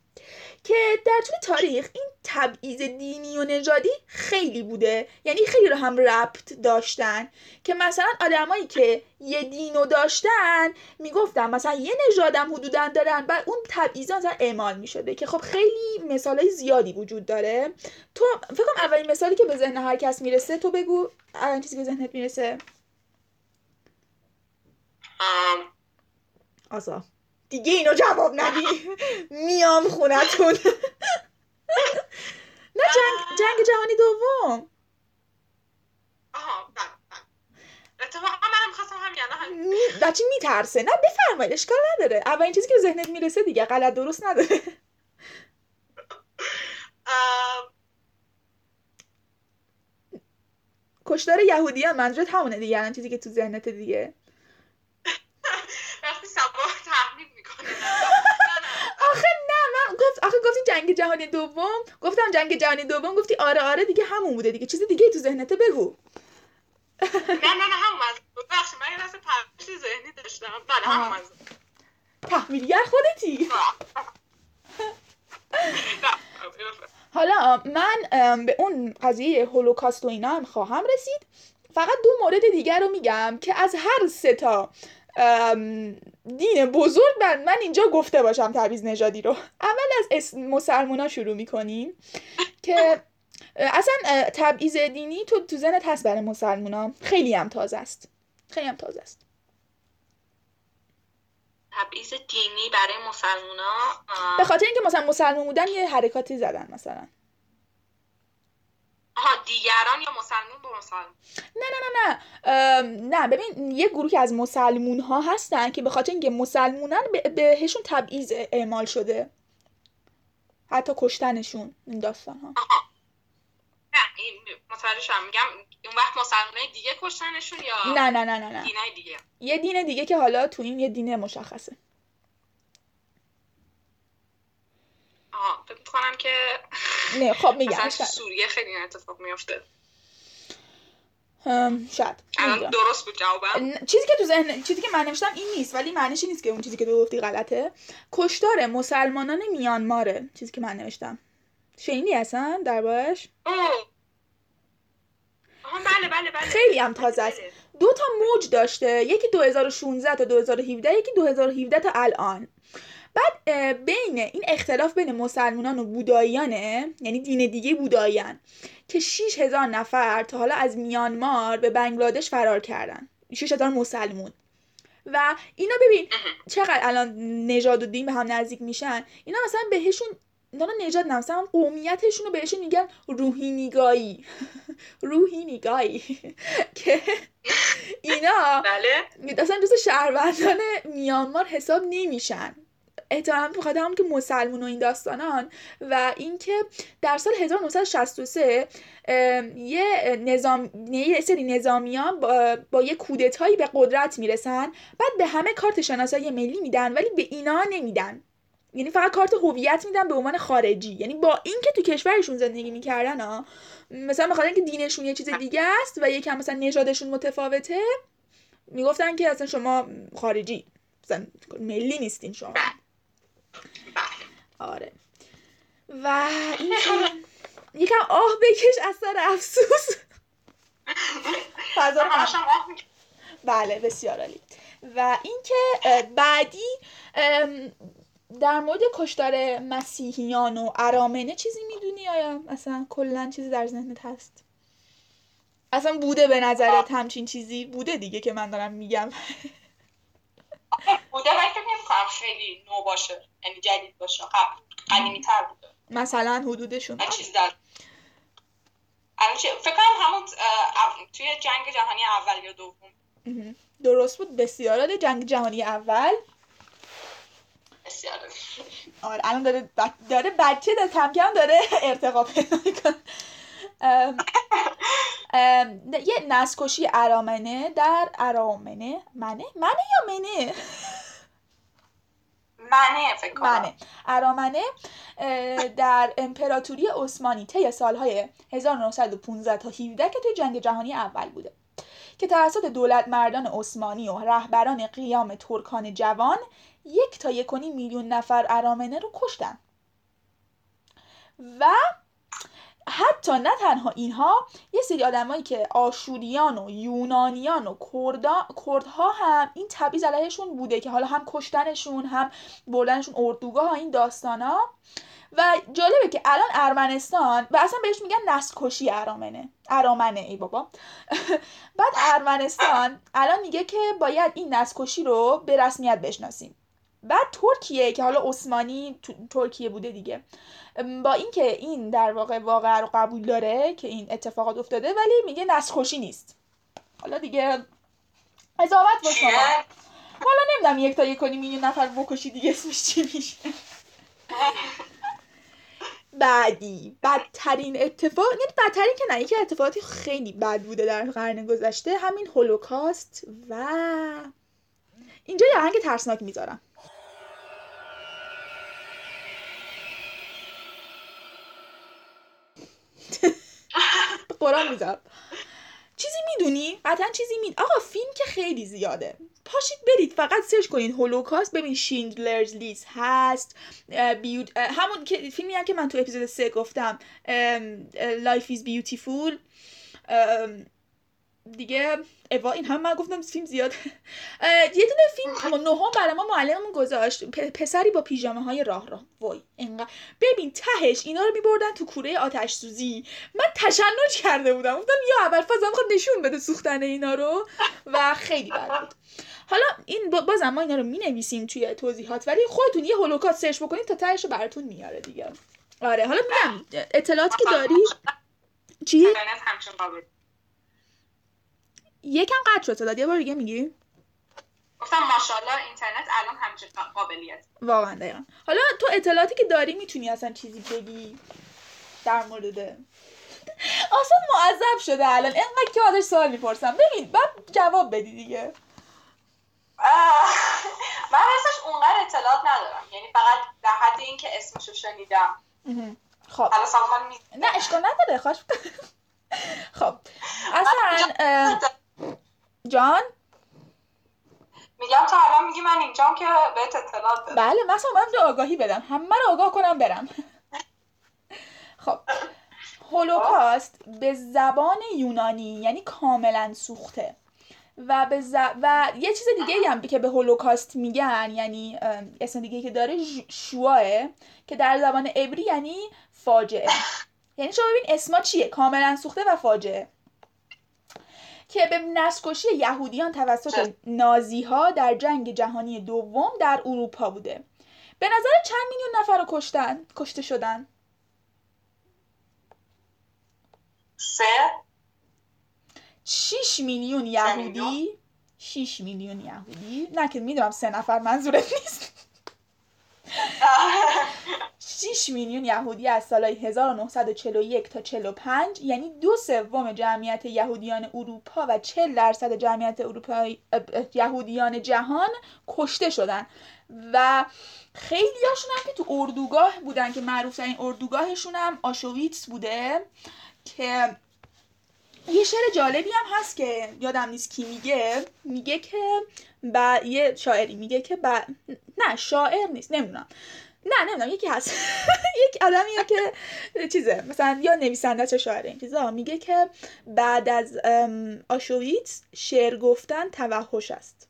که در طول تاریخ این تبعیض دینی و نژادی خیلی بوده. یعنی خیلی رو هم ربط داشتن. که مثلا آدمایی که یه دینو داشتن می‌گفتن مثلا یه نژادم حدودا دارن بعد اون تبعیض مثلا اعمال می‌شده. که خب خیلی مثالای زیادی وجود داره. تو فکر کنم اولین مثالی که به ذهن هر کس می‌رسه تو بگو. اولین چیزی که به ذهنت می‌رسه. آسا دیگه اینو جواب ندی. میام خونتون. نه جنگ, جنگ جهانی دوم. آها بله بله. اتفاقا منم همین الان بچه میترسه. نه بفرمایید اشکال نداره. اولین چیزی که به ذهنت می‌رسه دیگه غلط درست نداره. آم، کشتار یهودیان منظورت همونه دیگه الان چیزی که تو ذهنت دیگه وقتی سبا تحمیل می‌کنه آخه نه من گفت آخه گفتی جنگ جهانی دوم گفتم جنگ جهانی دوم گفتی آره آره دیگه همون بوده دیگه چیز دیگه تو ذهنت بگو. نه نه نه همون بود بخشی من یه تحمیل ذهنی داشتم. بله همون. منظور تحمیلگر خودتی؟ حالا من به اون قضیه هولوکاست و اینا هم خواهم رسید. فقط دو مورد دیگر رو میگم که از هر سه تا دین بزرگ من, من اینجا گفته باشم تبعیض نژادی رو. اول از مسلمونا شروع می‌کنیم که اصلا تبعیض دینی تو تو ذهنت هست برای مسلمونا. خیلی هم تازه است. خیلی هم تازه است. تبعیض دینی برای مسلمونا به خاطر اینکه مثلا مسلمون بودن یه حرکاتی زدن مثلا. آها دیگران یا مسلمون؟ به مسلمون. نه نه نه نه. نه ببین یه گروهی از مسلمون ها هستن که به خاطر اینکه مسلمونن به- بهشون تبعیض اعمال شده. حتی کشتنشون این داستان ها آها. نه این متوجه میگم اون وقت مسلمانای دیگه کشتنشون یا نه نه نه نه نه. دینای دیگه؟ یه دین دیگه که حالا تو این یه دین مشخصه. آها فکر می‌کنم که نه خب میگم سوریه خیلی این اتفاق میفته ام، شاید. الان. درست بود جوابم؟ چیزی که تو ذهن چیزی که من نوشتم این نیست ولی معنیش نیست که اون چیزی که تو گفتی غلطه. کشتار مسلمانان میانماره چیزی که من نوشتم. شنیدی اصلا دربارش؟ بله بله بله. خیلی هم تازه است. بله. دو تا موج داشته یکی 2016 تا 2017 یکی 2017 تا الان. بعد بین این اختلاف بین مسلمانان و بوداییانه یعنی دین دیگه بوداییان که 6000 نفر تا حالا از میانمار به بنگلادش فرار کردن. 6000 مسلمون. و اینا ببین چقدر الان نژاد و دین به هم نزدیک میشن؟ اینا مثلا بهشون اینا نژاد نه مثلا قومیتشون رو بهشون میگن روحینیگایی روحینیگایی که اینا بله. اصلا جز شهروندان میانمار حساب نمیشن. احتمالا بخاطر همون که مسلمون و این داستانان و اینکه در سال 1963 ام، یه نظام یه سری نظامیان با, با یه کودتایی به قدرت می‌رسن بعد به همه کارت شناسایی ملی میدن ولی به اینا نمیدن. یعنی فقط کارت هویت میدن به عنوان خارجی. یعنی با اینکه تو کشورشون زندگی می‌کردن ها مثلا بخاطر اینکه دینشون یه چیز دیگه است و یکم مثلا نژادشون متفاوته می‌گفتن که اصلا شما خارجی مثلا ملی نیستین شما. آره. و این یکم آه بکش از سر افسوس. فضا. بله بسیار عالی. و اینکه بعدی در مورد کشتار مسیحیان و ارامنه چیزی می‌دونی آیا؟ اصلا کلا چیزی در ذهنت هست؟ اصلا بوده به نظرت همچین چیزی؟ بوده دیگه که من دارم میگم. بوده ولی فکر نمی‌کنم خیلی نو باشه. یعنی جدید باشه. قبل قدیمی تر بوده. مثلا حدودشون من چیز در فکر کنم همون توی جنگ جهانی اول یا دوم. درست بود. بسیار عالی. جنگ جهانی اول. بسیار آره الان داره ب- داره بچه داره کم کم داره ارتقا پیدا می‌کنه. یه نسکشی ارامنه در ارامنه. منه؟ منه یا منه؟ منه فکر کنم. منه. ارامنه در امپراتوری عثمانی طی سالهای 1915 تا 17 که توی جنگ جهانی اول بوده. که توسط دولت مردان عثمانی و رهبران قیام ترکان جوان یک تا یک و نیم میلیون نفر ارامنه رو کشتن. و حتی نه تنها اینها یه سری آدمایی که آشوریان و یونانیان و کردها هم این تبعیض علیهشون بوده که حالا هم کشتنشون هم بردنشون اردوگاه ها این داستانا. و جالبه که الان ارمنستان و اصلا بهش میگن نسل ارامنه. ارامنه ای بابا. بعد ارمنستان الان میگه که باید این نسل رو به رسمیت بشناسیم. بعد ترکیه که حالا عثمانی ترکیه بوده دیگه. با اینکه این در واقع واقعا رو قبول داره که این اتفاقات افتاده ولی میگه نسل نیست. حالا دیگه قضاوت با شما؟ حالا نمی‌دونم یک تا یک و نیم میلیون نفر بکشی دیگه اسمش چی میشه. بعدی بدترین اتفاق یعنی بدترین که نه یکی اتفاقاتی خیلی بد بوده در قرن گذشته همین هولوکاست و اینجا یه آهنگ ترسناک می‌ذارم. قرآن می‌ذارم چیزی می‌دونی؟ قطعا چیزی می آقا فیلم که خیلی زیاده. پاشید برید فقط سرچ کنین. هولوکاست ببین Schindler's List هست. Beaut... همون که فیلمی هم که من تو اپیزود سه گفتم. Life Is Beautiful دیگه اوا این هم من گفتم فیلم زیاد. یه دونه فیلم نهم برای ما معلممون گذاشت. پسری با پیژامه های راه راه. وای انقدر. ببین تهش اینا رو میبردن تو کوره آتش سوزی. من تشنج کرده بودم. گفتم یا اول فازم خود نشون بده سوختن اینا رو. و خیلی بد بود. حالا این با- بازم ما اینا رو می نویسیم توی توضیحات ولی خودتون یه هولوکاست سرچ بکنید تا تهش رو براتون میاره دیگه. آره حالا میگم اطلاعاتی که داری؟ چی؟ قابل یکم قطع شد صدات یه بار دیگه میگی؟ گفتم ماشاءالله اینترنت الان همچین قابلیت. واقعا دقیقا. حالا تو اطلاعاتی که داری می‌تونی اصلا چیزی بگی در مورد؟ اصلا معذب شده الان. اینقدر که ازش سوال می‌پرسم. ببین بعد جواب بدی دیگه. من راستش اونقدر اطلاعات ندارم. یعنی فقط در حد اینکه اسمشو شنیدم. خب. نه اشکال نداره. خواهش. خب. اصلا اه، جان؟ میگم تا الان میگی من اینجام که بهت اطلاعات بدم بله من اومدم که آگاهی بدم. همه رو آگاه کنم برم. خب. هولوکاست به زبان یونانی یعنی کاملا سوخته. و به ز... و یه چیز دیگه هم که به هولوکاست میگن یعنی اسم دیگه که داره شواه که در زبان عبری یعنی فاجعه. یعنی شما ببین اسما چیه؟ کاملا سوخته و فاجعه. که به نسل یهودیان توسط نازی ها در جنگ جهانی دوم در اروپا بوده. به نظر چند میلیون نفر رو کشتن کشته شدن؟ سه؟ 6 میلیون یهودی 6 میلیون یهودی. نه که می‌دونم سه نفر منظورت نیست. 6 میلیون یهودی از سالهای 1941 تا 45 یعنی دو سوم جمعیت یهودیان اروپا و 40 درصد جمعیت اه، یهودیان جهان کشته شدن. و خیلی هاشون هم که تو اردوگاه بودن که معروف ترین اردوگاهشون هم آشویتس بوده که یه شعر جالبی هم هست که یادم نیست کی میگه. میگه که ب... یه شاعری میگه که ب... نه شاعر نیست نمی‌دونم. نه نمی‌دونم یکی هست. یک آدمیه که چیزه مثلا یا نویسنده چه شاعر این چیزا. میگه که بعد از ام، آشویتس شعر گفتن توحش است.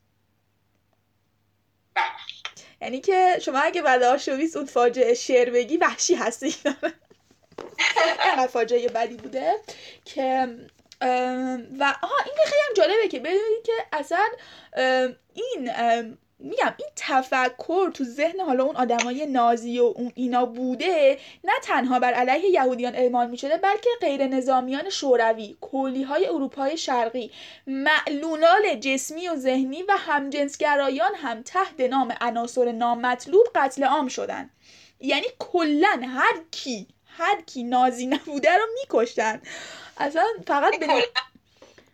یعنی که شما اگه بعد آشویتس اون فاجعه شعر بگی وحشی هستی. اینقدر فاجعه بدی بوده که و آها این خیلی هم جالبه که ببینید که اصلا این میگم این تفکر تو ذهن حالا اون آدمای نازی و اون اینا بوده نه تنها بر علیه یهودیان اعمال می‌شده بلکه غیر نظامیان شوروی کلی های اروپای شرقی معلولان جسمی و ذهنی و همجنسگرایان هم تحت نام عناصر نامطلوب قتل عام شدن. یعنی کلا هر کی هر کی نازی نبوده رو میکشتن. اصلا فقط به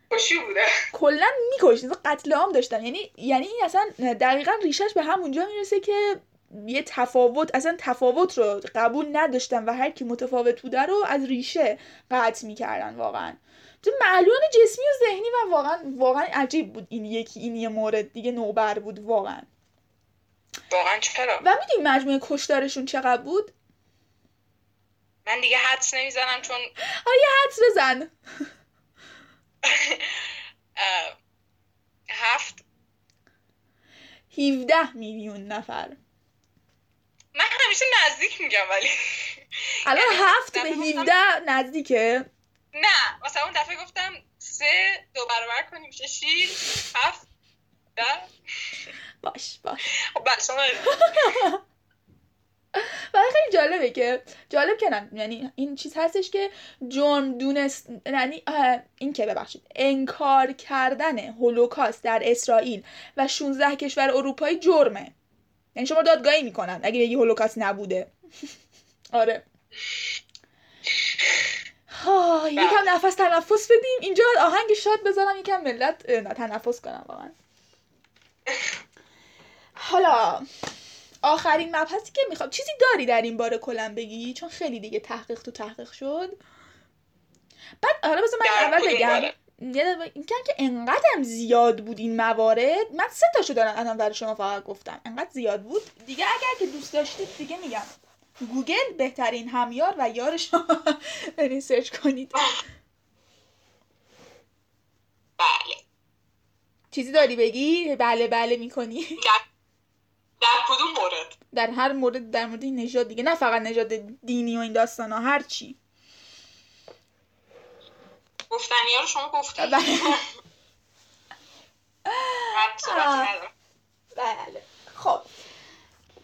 خوشی بوده. کلا میکشتن. قتل عام داشتن. یعنی یعنی این اصلا دقیقا ریشش به همونجا می‌رسه که یه تفاوت اصلا تفاوت رو قبول نداشتن و هر کی متفاوت بوده رو از ریشه قطع می‌کردن واقعا. تو معلول جسمی و ذهنی و واقعا واقعا عجیب بود این یکی این یه مورد دیگه نوبر بود واقعا. واقعا چرا؟ و می‌دونی مجموعه کشتارشون چقدر بود؟ من دیگه حدس نمی‌زنم چون یه حدس بزن. هفت. 17 میلیون نفر. من همیشه نزدیک میگم ولی الان یعنی هفت به 17 نزدیکه. نه مثلا اون دفعه گفتم سه دو برابر کنیم میشه شیش هفت ده. باش باش. خب بله ولی خیلی جالبه که جالب که نه یعنی این چیز هستش که جرم دونست یعنی این که ببخشید انکار کردن هولوکاست در اسرائیل و 16 کشور اروپایی جرمه. یعنی شما دادگاهی می‌کنن اگه بگی هولوکاست نبوده. آره. ها یکم نفس تنفس بدیم. اینجا آهنگ شاد بذارم یکم ملت تنفس کنم واقعا. حالا آخرین مبحثی که می‌خوام چیزی داری در این باره کلا بگی؟ چون خیلی دیگه تحقیق تو تحقیق شد. بعد حالا بذار من اول بگم. این که که انقدرم زیاد بود این موارد من سه تاشو دارم الان برای شما فقط گفتم. انقدر زیاد بود. دیگه اگر که دوست داشتید دیگه میگم. گوگل بهترین همیار و یار شما. برین سرچ کنید. بله. چیزی داری بگی؟ بله بله می‌کنی. در, کدوم مورد؟ در هر مورد در مورد این نژاد دیگه. نه فقط نژاد دینی و این داستان ها هر چی. گفتنی ها رو شما گفتید بله. ندارم بله. خب.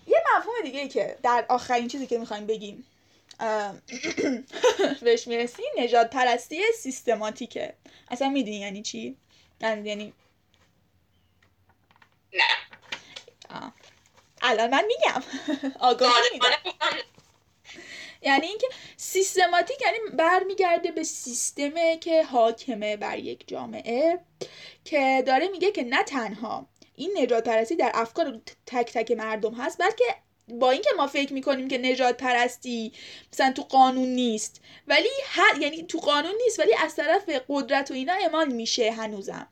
یه مفهوم دیگه ای که در آخرین چیزی که می‌خوایم بگیم بهش می‌رسیم نجات پرستی سیستماتیکه. اصلا می‌دونی یعنی چی؟ یعنی یعنی- نه. آه. الان من میگم. آگاهی میدم ظالمانه گفتم یعنی اینکه سیستماتیک یعنی برمیگرده به سیستمه که حاکمه بر یک جامعه که داره میگه که نه تنها این نجات پرستی در افکار تک تک مردم هست بلکه با اینکه ما فکر می‌کنیم که نجات پرستی مثلا تو قانون نیست ولی هر یعنی تو قانون نیست ولی از طرف قدرت و اینا اعمال میشه هنوزم.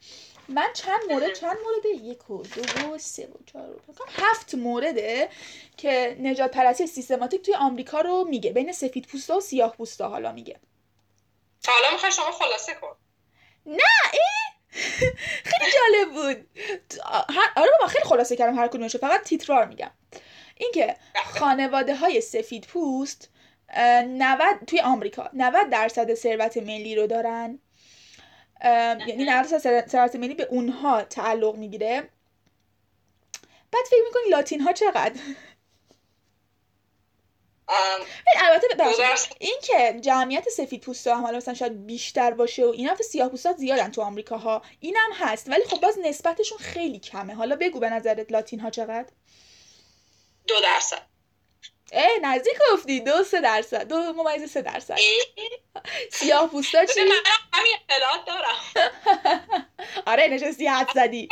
من چند مورد چند مورد؟ یک و دو و سه و چهار و پنج. هفت مورده که نجات پرستی سیستماتیک توی آمریکا رو میگه. بین سفید پوستا و سیاه پوستا حالا میگه. حالا می‌خوای شما خلاصه کن. نه ای! خیلی جالب بود. آره بابا خیلی خلاصه کردم هر کدومشو. فقط تیترار میگم. اینکه خانواده های سفید پوست 90 توی آمریکا 90 درصد ثروت ملی رو دارن. یعنی 90 درصد ثروت ملی به اونها تعلق می‌گیره. بعد فکر می‌کنی لاتین ها چقدر؟ البته این که جمعیت سفید پوستا هم حالا مثلا شاید بیشتر باشه و اینا سیاه پوستا زیادن تو آمریکا ها اینم هست ولی خب باز نسبتشون خیلی کمه. حالا بگو به نظرت لاتین ها چقدر؟ دو درصد. اه نزدیک گفتی. دو سه درصد. دو ممیز سه درصد. سیاه پوستا چی؟ من همین اطلاعات دارم. آره نشستی حد زدی.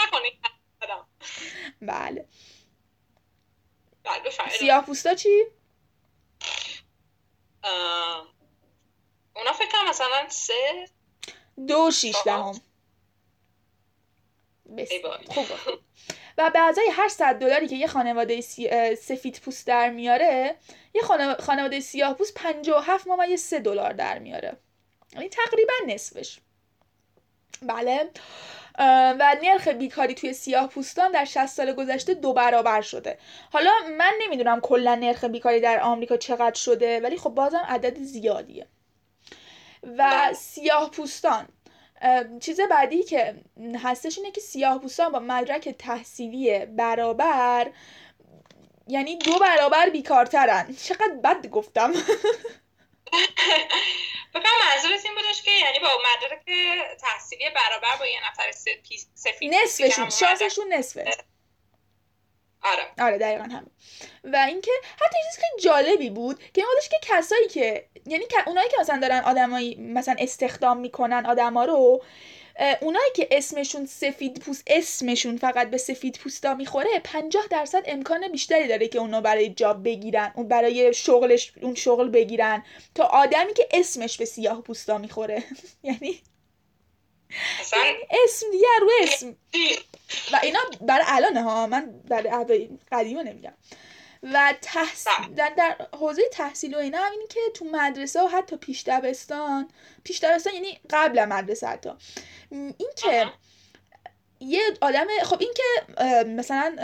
بله. سیاه پوستا چی؟ اونا فکر کنم مثلا سه دو شیش دهم. خوب و به ازای هر صد دلاری که یه خانواده سفید پوست در میاره یه خانواده سیاه پوست 57 ممیز سه دلار در میاره. یعنی تقریبا نصفش. بله. و نرخ بیکاری توی سیاه پوستان در 60 سال گذشته دو برابر شده. حالا من نمی‌دونم کلا نرخ بیکاری در آمریکا چقدر شده ولی خب بازم عدد زیادیه. و سیاه پوستان. چیز بعدی که هستش اینه که سیاه پوستان با مدرک تحصیلی برابر یعنی دو برابر بیکارترن. چقدر بد گفتم. فکر منظورت این بودش که یعنی با مدرک تحصیلی برابر با یه نفر سفید نصفشون شانسشون نصفه. آره. آره دقیقا همین. و اینکه حتی چیزی خیلی جالبی بود که این که کسایی که یعنی اونایی که مثلا دارن آدمایی مثلا استخدام می‌کنن آدما رو اونایی که اسمشون سفید پوست اسمشون فقط به سفید پوستا می‌خوره 50 درصد امکان بیشتری داره که اونو برای جاب بگیرن اون برای شغلش اون شغل بگیرن تا آدمی که اسمش به سیاه پوستا می‌خوره. یعنی اسم دیگه رو اسم. و اینا برای الان ها من برای قدیمه نمیگم. و تحصیل در, در حوزه تحصیل و اینا هم اینی که تو مدرسه و حتی پیش دبستان پیش دبستان یعنی قبل مدرسه حتی. این که یه آدم خب این که مثلا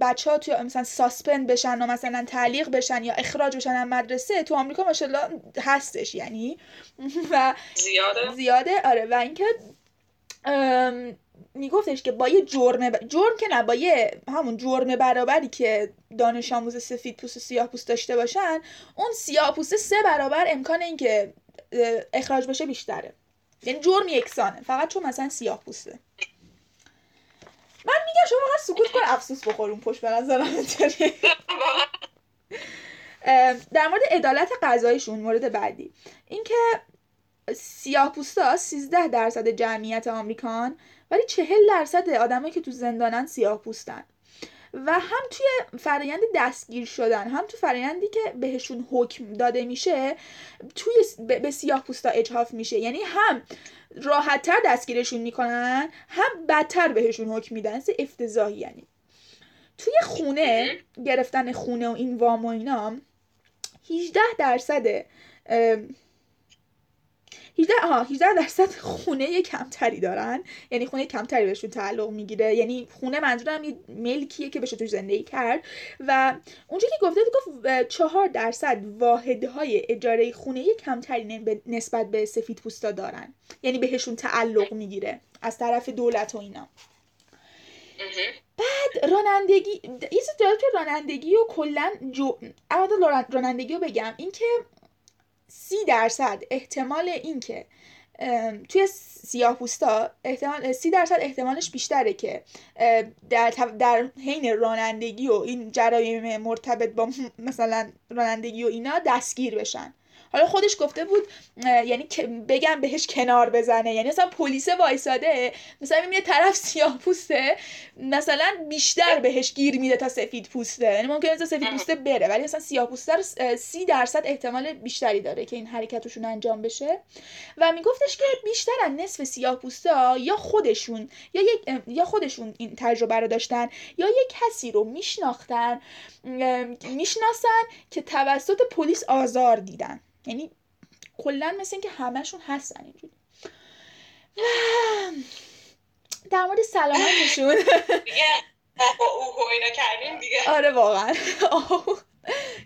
بچه ها توی مثلا ساسپند بشن و مثلا تعلیق بشن یا اخراج بشن از مدرسه تو آمریکا ماشاءالله هستش یعنی و زیاده؟ زیاده آره. و اینکه میگفتش که با یه جرم جرم که نه با یه همون جرم برابری که دانش آموز سفید پوست و سیاه پوست داشته باشن اون سیاه پوست سه برابر امکان اینکه اخراج بشه بیشتره. یعنی جرم یکسانه فقط چون مثلا سیاه پوسته. من میگم شما فقط سکوت کن افسوس بخورون پشت به نظرم در مورد عدالت قضاییشون مورد بعدی. اینکه سیاه پوستا 13 درصد جمعیت آمریکان ولی 40 درصد آدمایی که تو زندانن سیاه پوستن. و هم توی فرایند دستگیر شدن هم تو فرایندی که بهشون حکم داده میشه توی به سیاه پوستا اجحاف میشه. یعنی هم راحتتر دستگیرشون می‌کنن هم بدتر بهشون حکم میدن. افتضاحی یعنی. توی خونه گرفتن خونه و این وام و اینا 18 درصد 18 آها 18 درصد خونه کمتری دارن. یعنی خونه کمتری بهشون تعلق می‌گیره. یعنی خونه منظورم یه ملکیه که بشه توش زندگی کرد. و اونجا که گفته گفت 4 درصد واحدهای اجاره خونه کمتری نسبت به سفید پوستا دارن. یعنی بهشون تعلق می‌گیره. از طرف دولت و اینا. بعد رانندگی یه رانندگی و کلا جو رانندگی رو بگم. اینکه سی درصد احتمال اینکه توی سیاه پوستا احتمال سی درصد احتمالش بیشتره که در, در حین رانندگی و این جرایم مرتبط با مثلا رانندگی و اینا دستگیر بشن. حالا خودش گفته بود یعنی بگم بهش کنار بزنه. یعنی مثلا پلیس وایساده مثلا می‌بینه طرف سیاه پوسته مثلا بیشتر بهش گیر میده تا سفید پوسته. یعنی ممکنه مثلا سفید پوسته بره ولی مثلا سیاه پوسته سی درصد احتمال بیشتری داره که این حرکتشون انجام بشه. و میگفتش که بیشتر از نصف سیاه پوسته یا خودشون یا یک یا خودشون این تجربه رو داشتن یا یک کسی رو میشناختن می‌شناسن که توسط پلیس آزار دیدن. یعنی کلا مثل اینکه همشون هستن اینجوری. در مورد سلامتشون. آره واقعا.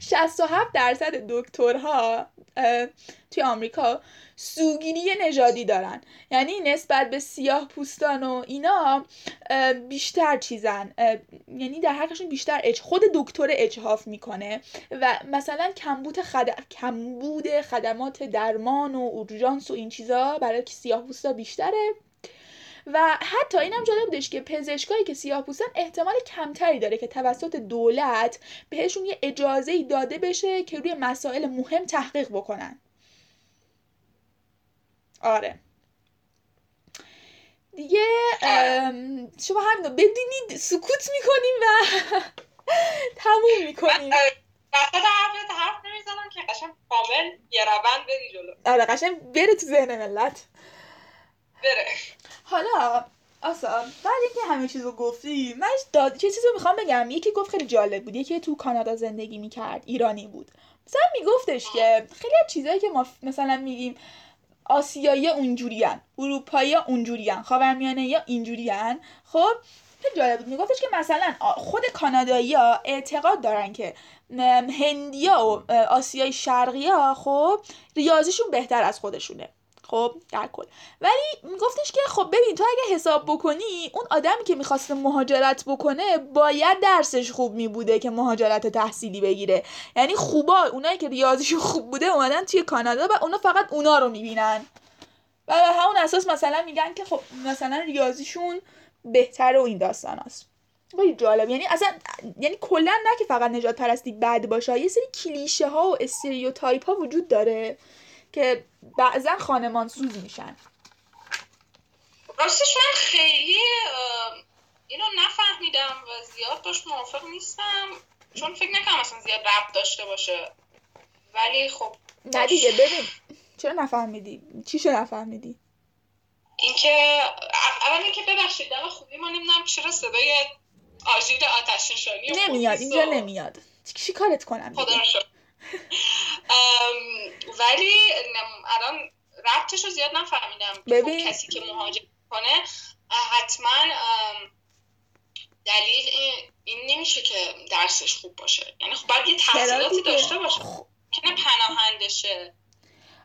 67 درصد دکترها توی آمریکا سوگیری نژادی دارن. یعنی نسبت به سیاه پوستان و اینا بیشتر چیزن. یعنی در حقشون بیشتر اج خود دکتر اجهاف می‌کنه و مثلا کمبود, خد... کمبود خدمات درمان و اورژانس و این چیزا برای سیاه پوستا بیشتره. و حتی اینم جالب بودش که پزشکایی که سیاه پوستن احتمال کمتری داره که توسط دولت بهشون یه اجازه داده بشه که روی مسائل مهم تحقیق بکنن. آره. دیگه شما همین رو بدینید سکوت می‌کنیم و تموم می‌کنیم. وسط حرف حرف نمی‌زنم که قشنگ کامل یه روند بری جلو. آره قشنگ بره تو ذهن ملت. بره. حالا آسا بعد اینکه همه چیز رو گفتی من داد... چه چیزی رو می‌خوام بگم؟ یکی گفت خیلی جالب بود یکی تو کانادا زندگی می‌کرد ایرانی بود. مثلا میگفتش که خیلی از چیزهایی که ما مثلا میگیم آسیایی اونجوریان اروپایی اونجوریان خاورمیانه یا اینجوریان خب خیلی جالب بود. میگفتش که مثلا خود کانادایی اعتقاد دارن که هندیا و آسیای شرقی ها خب ریاضیشون بهتر از خودشونه. خب در کل. ولی میگفتش که خب ببین تو اگه حساب بکنی اون آدمی که می‌خواسته مهاجرت بکنه باید درسش خوب میبوده که مهاجرت تحصیلی بگیره. یعنی خوبا اونایی که ریاضیشون خوب بوده اومدن توی کانادا و اونا فقط اونا رو می‌بینن. و به همون اساس مثلا میگن که خب مثلا ریاضیشون بهتر و این داستان هست. خیلی جالب. یعنی اصلا یعنی کلا نه که فقط نجات پرستی بد باشه یه سری کلیشه ها و استریوتایپ ها وجود داره. که بعضا خانمان سوز میشن. راستش من خیلی اینو نفهمیدم و زیاد باش موافق نیستم. چون فکر نکنم اصلا زیاد رب داشته باشه. ولی خب نه دیگه ببین چرا نفهمیدی؟ چیشو نفهمیدی؟ اینکه اول اینکه ببخشید دم خوبی ما نمی‌دونم چرا صدای آژیر آتش نشانی نمیاد اینجا نمیاد. چی کارت کنم خدا ولی الان ربطش رو زیاد نفهمیدم. خب ببین. کسی که مهاجرت کنه حتما دلیل این نمیشه که درسش خوب باشه. یعنی خب باید یه تحصیلاتی داشته باشه. که نه پناهندشه.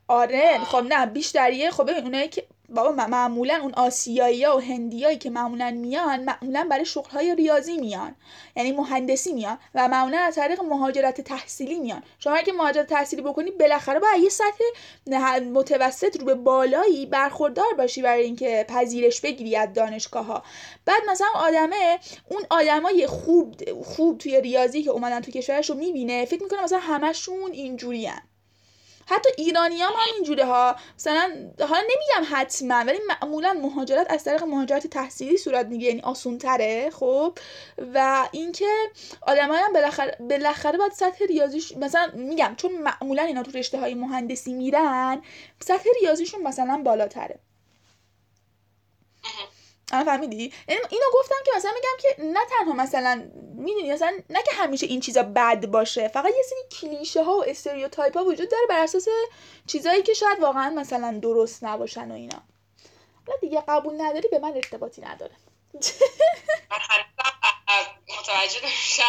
آره خب نه بیشتریه. خب ببین اونایی که بابا معمولا اون آسیایی ها و هندیایی که معمولا میان معمولا برای شغل های ریاضی میان. یعنی مهندسی میان و معمولا از طریق مهاجرت تحصیلی میان. شما اگه مهاجرت تحصیلی بکنی بالاخره باید یه سطح متوسط رو به بالایی برخوردار باشی برای اینکه پذیرش بگیری از دانشگاه ها بعد مثلا آدمه اون آدمای خوب خوب توی ریاضی که اومدن تو کشورش رو می‌بینه فکر می‌کنه مثلا همشون اینجوری حتی ایرانی هم همینجوره ها. مثلا حالا نمیگم حتما ولی معمولا مهاجرت از طریق مهاجرت تحصیلی صورت می‌گیره یعنی آسون تره خب؟ و اینکه آدمای هم بالاخره بالاخره باید سطح ریاضیش مثلا میگم چون معمولا اینا تو رشته های مهندسی میرن سطح ریاضیشون مثلا بالاتره. الان فهمیدی؟ اینو گفتم که مثلا میگم که نه تنها مثلا می‌دونی مثلا نه که همیشه این چیزا بد باشه فقط یه سری کلیشه ها و استریوتایپ ها وجود داره بر اساس چیزایی که شاید واقعا مثلا درست نباشن و اینا. حالا دیگه قبول نداری به من ارتباطی نداره. متوجه نمیشم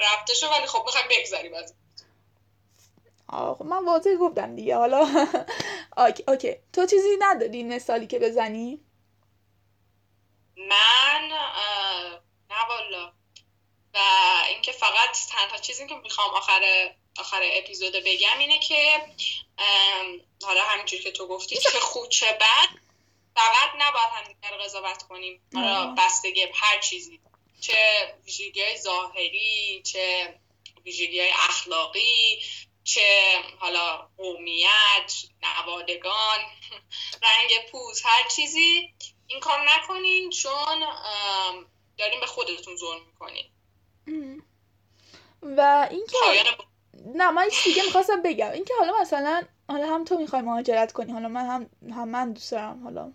رفتشو ولی خب می‌خوایم بگذاریم از آه من واضح گفتم دیگه حالا. اوکی اوکی. تو چیزی نداری مثالی که بزنی؟ من نه والا. و اینکه فقط تنها چیزی که می‌خوام آخر آخر اپیزود بگم اینه که حالا همینجور که تو گفتی چه خوب چه بد فقط نباید هم قضاوت کنیم. حالا بستگی هر چیزی. چه ویژگی های ظاهری چه ویژگی های اخلاقی چه حالا خانوادگان رنگ پوز هر چیزی این کار نکنین چون دارین به خودتون ظلم می‌کنین. و اینکه نه من دیگه می‌خواستم بگم. اینکه حالا مثلا حالا هم تو می‌خوای مهاجرت کنی حالا من هم هم من دوست دارم حالا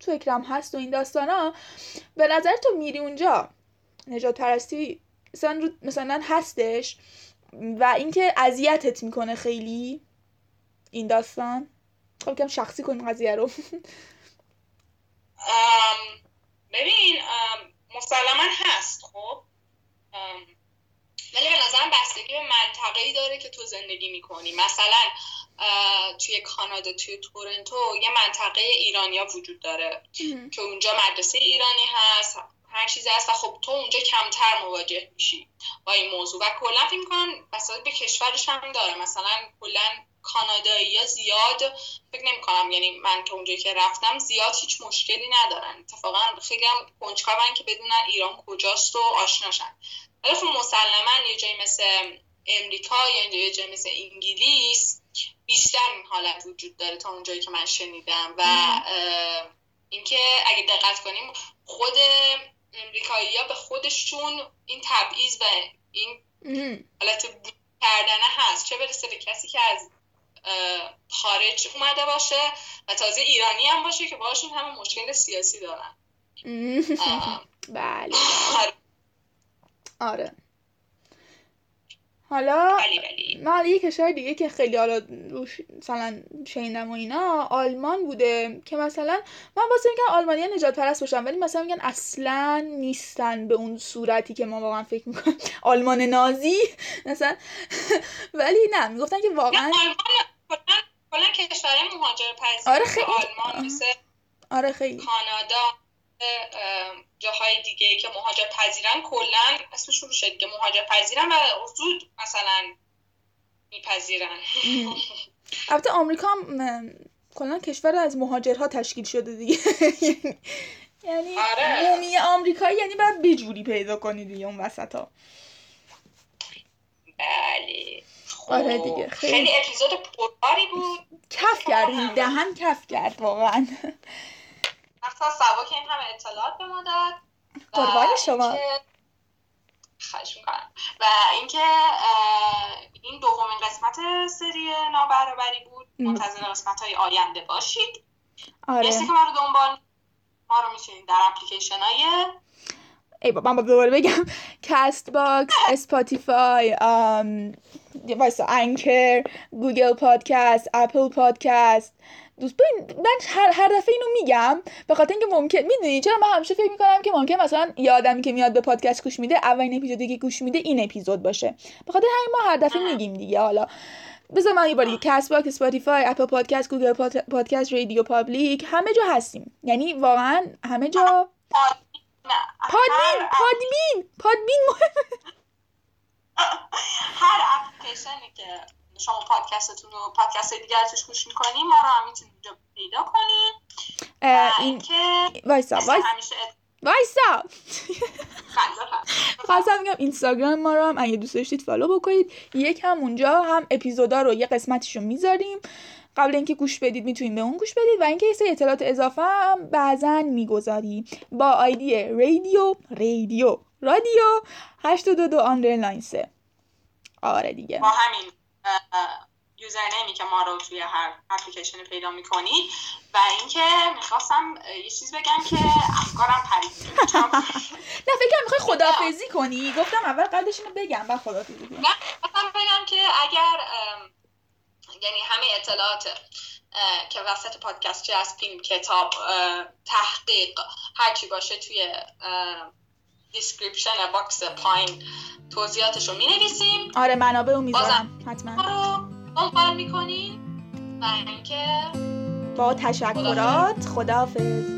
تو اکرام هست و این داستانا به نظر تو میری اونجا. نجات پرستی مثلا, مثلا هستش و اینکه اذیتت می‌کنه خیلی این داستان. خب کم شخصی کنیم قضیه رو. ببین مسلما هست خب؟ ولی به نظرم بستگی به منطقه ای داره که تو زندگی می‌کنی. مثلا توی کانادا توی تورنتو یه منطقه ایرانیا وجود داره. که اونجا مدرسه ایرانی هست هر چیزی هست و خب تو اونجا کمتر مواجه میشی با این موضوع. و کلا فکر می‌کنم مثلا به کشورش هم داره. مثلا کلا کانادایی یا زیاد فکر نمی کنم یعنی من که اونجایی که رفتم زیاد هیچ مشکلی ندارن. اتفاقا خیلی هم کنجکاون که بدونن ایران کجاست و آشناشن. ولی خب مسلما یه جایی مثل امریکا یا یه جایی مثل انگلیس بیشتر این حالت وجود داره تا اونجایی که من شنیدم. و اینکه اگه دقت کنیم خود امریکایی ها به خودشون این تبعیض و این حالت بود کردن هست. چه برسه به کسی که از خارج اومده باشه و تازه ایرانی هم باشه که باشون همه مشکل سیاسی دارن. بله آره. حالا من یه کشور دیگه که خیلی حالا روش مثلا شنیدم و اینا آلمان بوده که مثلا من واسه میگم آلمانی نجات پرست باشم ولی مثلا میگن اصلا نیستن به اون صورتی که ما واقعا فکر می‌کنیم. آلمان نازی مثلا. ولی نه می‌گفتن که واقعا کلا کشور مهاجر پذیر آره خیلی. آلمان مثل آره خیلی. کانادا جاهای دیگه که مهاجر پذیرن کلا اسمش رو شد که مهاجر پذیرن و زود مثلا میپذیرن. البته آمریکا هم کلا کشور از مهاجرها تشکیل شده دیگه. یعنی آره. مومی آمریکایی یعنی باید بجوری پیدا کنی دیگه اون وسط ها بله. آره دیگه. خیلی, خیلی اپیزود پرباری بود. کف کرد دهن کف کرد واقعا. اصلا سبا که این همه اطلاعات به ما داد. قربان شما. خواهش می‌کنم. و اینکه این دومین قسمت سری نابرابری بود. منتظر قسمت های آینده باشید. آره. مرسی که ما رو دنبال ما رو می‌تونید در اپلیکیشن های ای بابا من دوباره بگم Castbox Spotify وایسا Anchor Google Podcast Apple Podcast. دوست ببین من هر, هر دفعه اینو میگم به خاطر اینکه ممکنه می‌دونی چرا من همیشه فکر می‌کنم که ممکنه مثلا یه آدمی که میاد به پادکست گوش میده اولین اپیزودی که گوش میده این اپیزود باشه. به خاطر همین ما هر دفعه میگیم دیگه. حالا بذار من یه بار Castbox Spotify Apple Podcast Google Podcast RadioPublic همه جا هستیم. یعنی واقعا همه جا پادمین. پادمین پادمین هر اپلیکیشنی که شما پادکستتون رو پادکست دیگر توش گوش می‌کنیم ما رو هم می‌تونید اینجا پیدا کنیم این که وایسا وایسا. وایسا. خواستم میگم اینستاگرام ما رو هم اگه دوست داشتید follow بکنید. یک هم اونجا هم اپیزودا رو یه قسمتیشو می‌ذاریم. قبل اینکه گوش بدید می‌تونید به اون گوش بدید و اینکه یه اطلاعات اضافه هم بعضا می‌گذاریم. با ID رادیو رادیو رادیو 822 underline 3 آره دیگه. با همین username ی که ما رو توی هر اپلیکیشن پیدا می‌کنی و اینکه می‌خواستم یه چیز بگم که افکارم پرید. نه فکر می‌خوای خدافظی کنی. گفتم اول قبلش اینو بگم بعد خدافظی کنی. نه بگم که اگر یعنی همه اطلاعات که وسط پادکست چه از فیلم کتاب تحقیق هرچی باشه توی description box پایین توضیحاتش رو می نویسیم آره منابع رو می‌ذارم حتما. رو دنبال می‌کنین و اینکه با تشکرات. خداحافظ.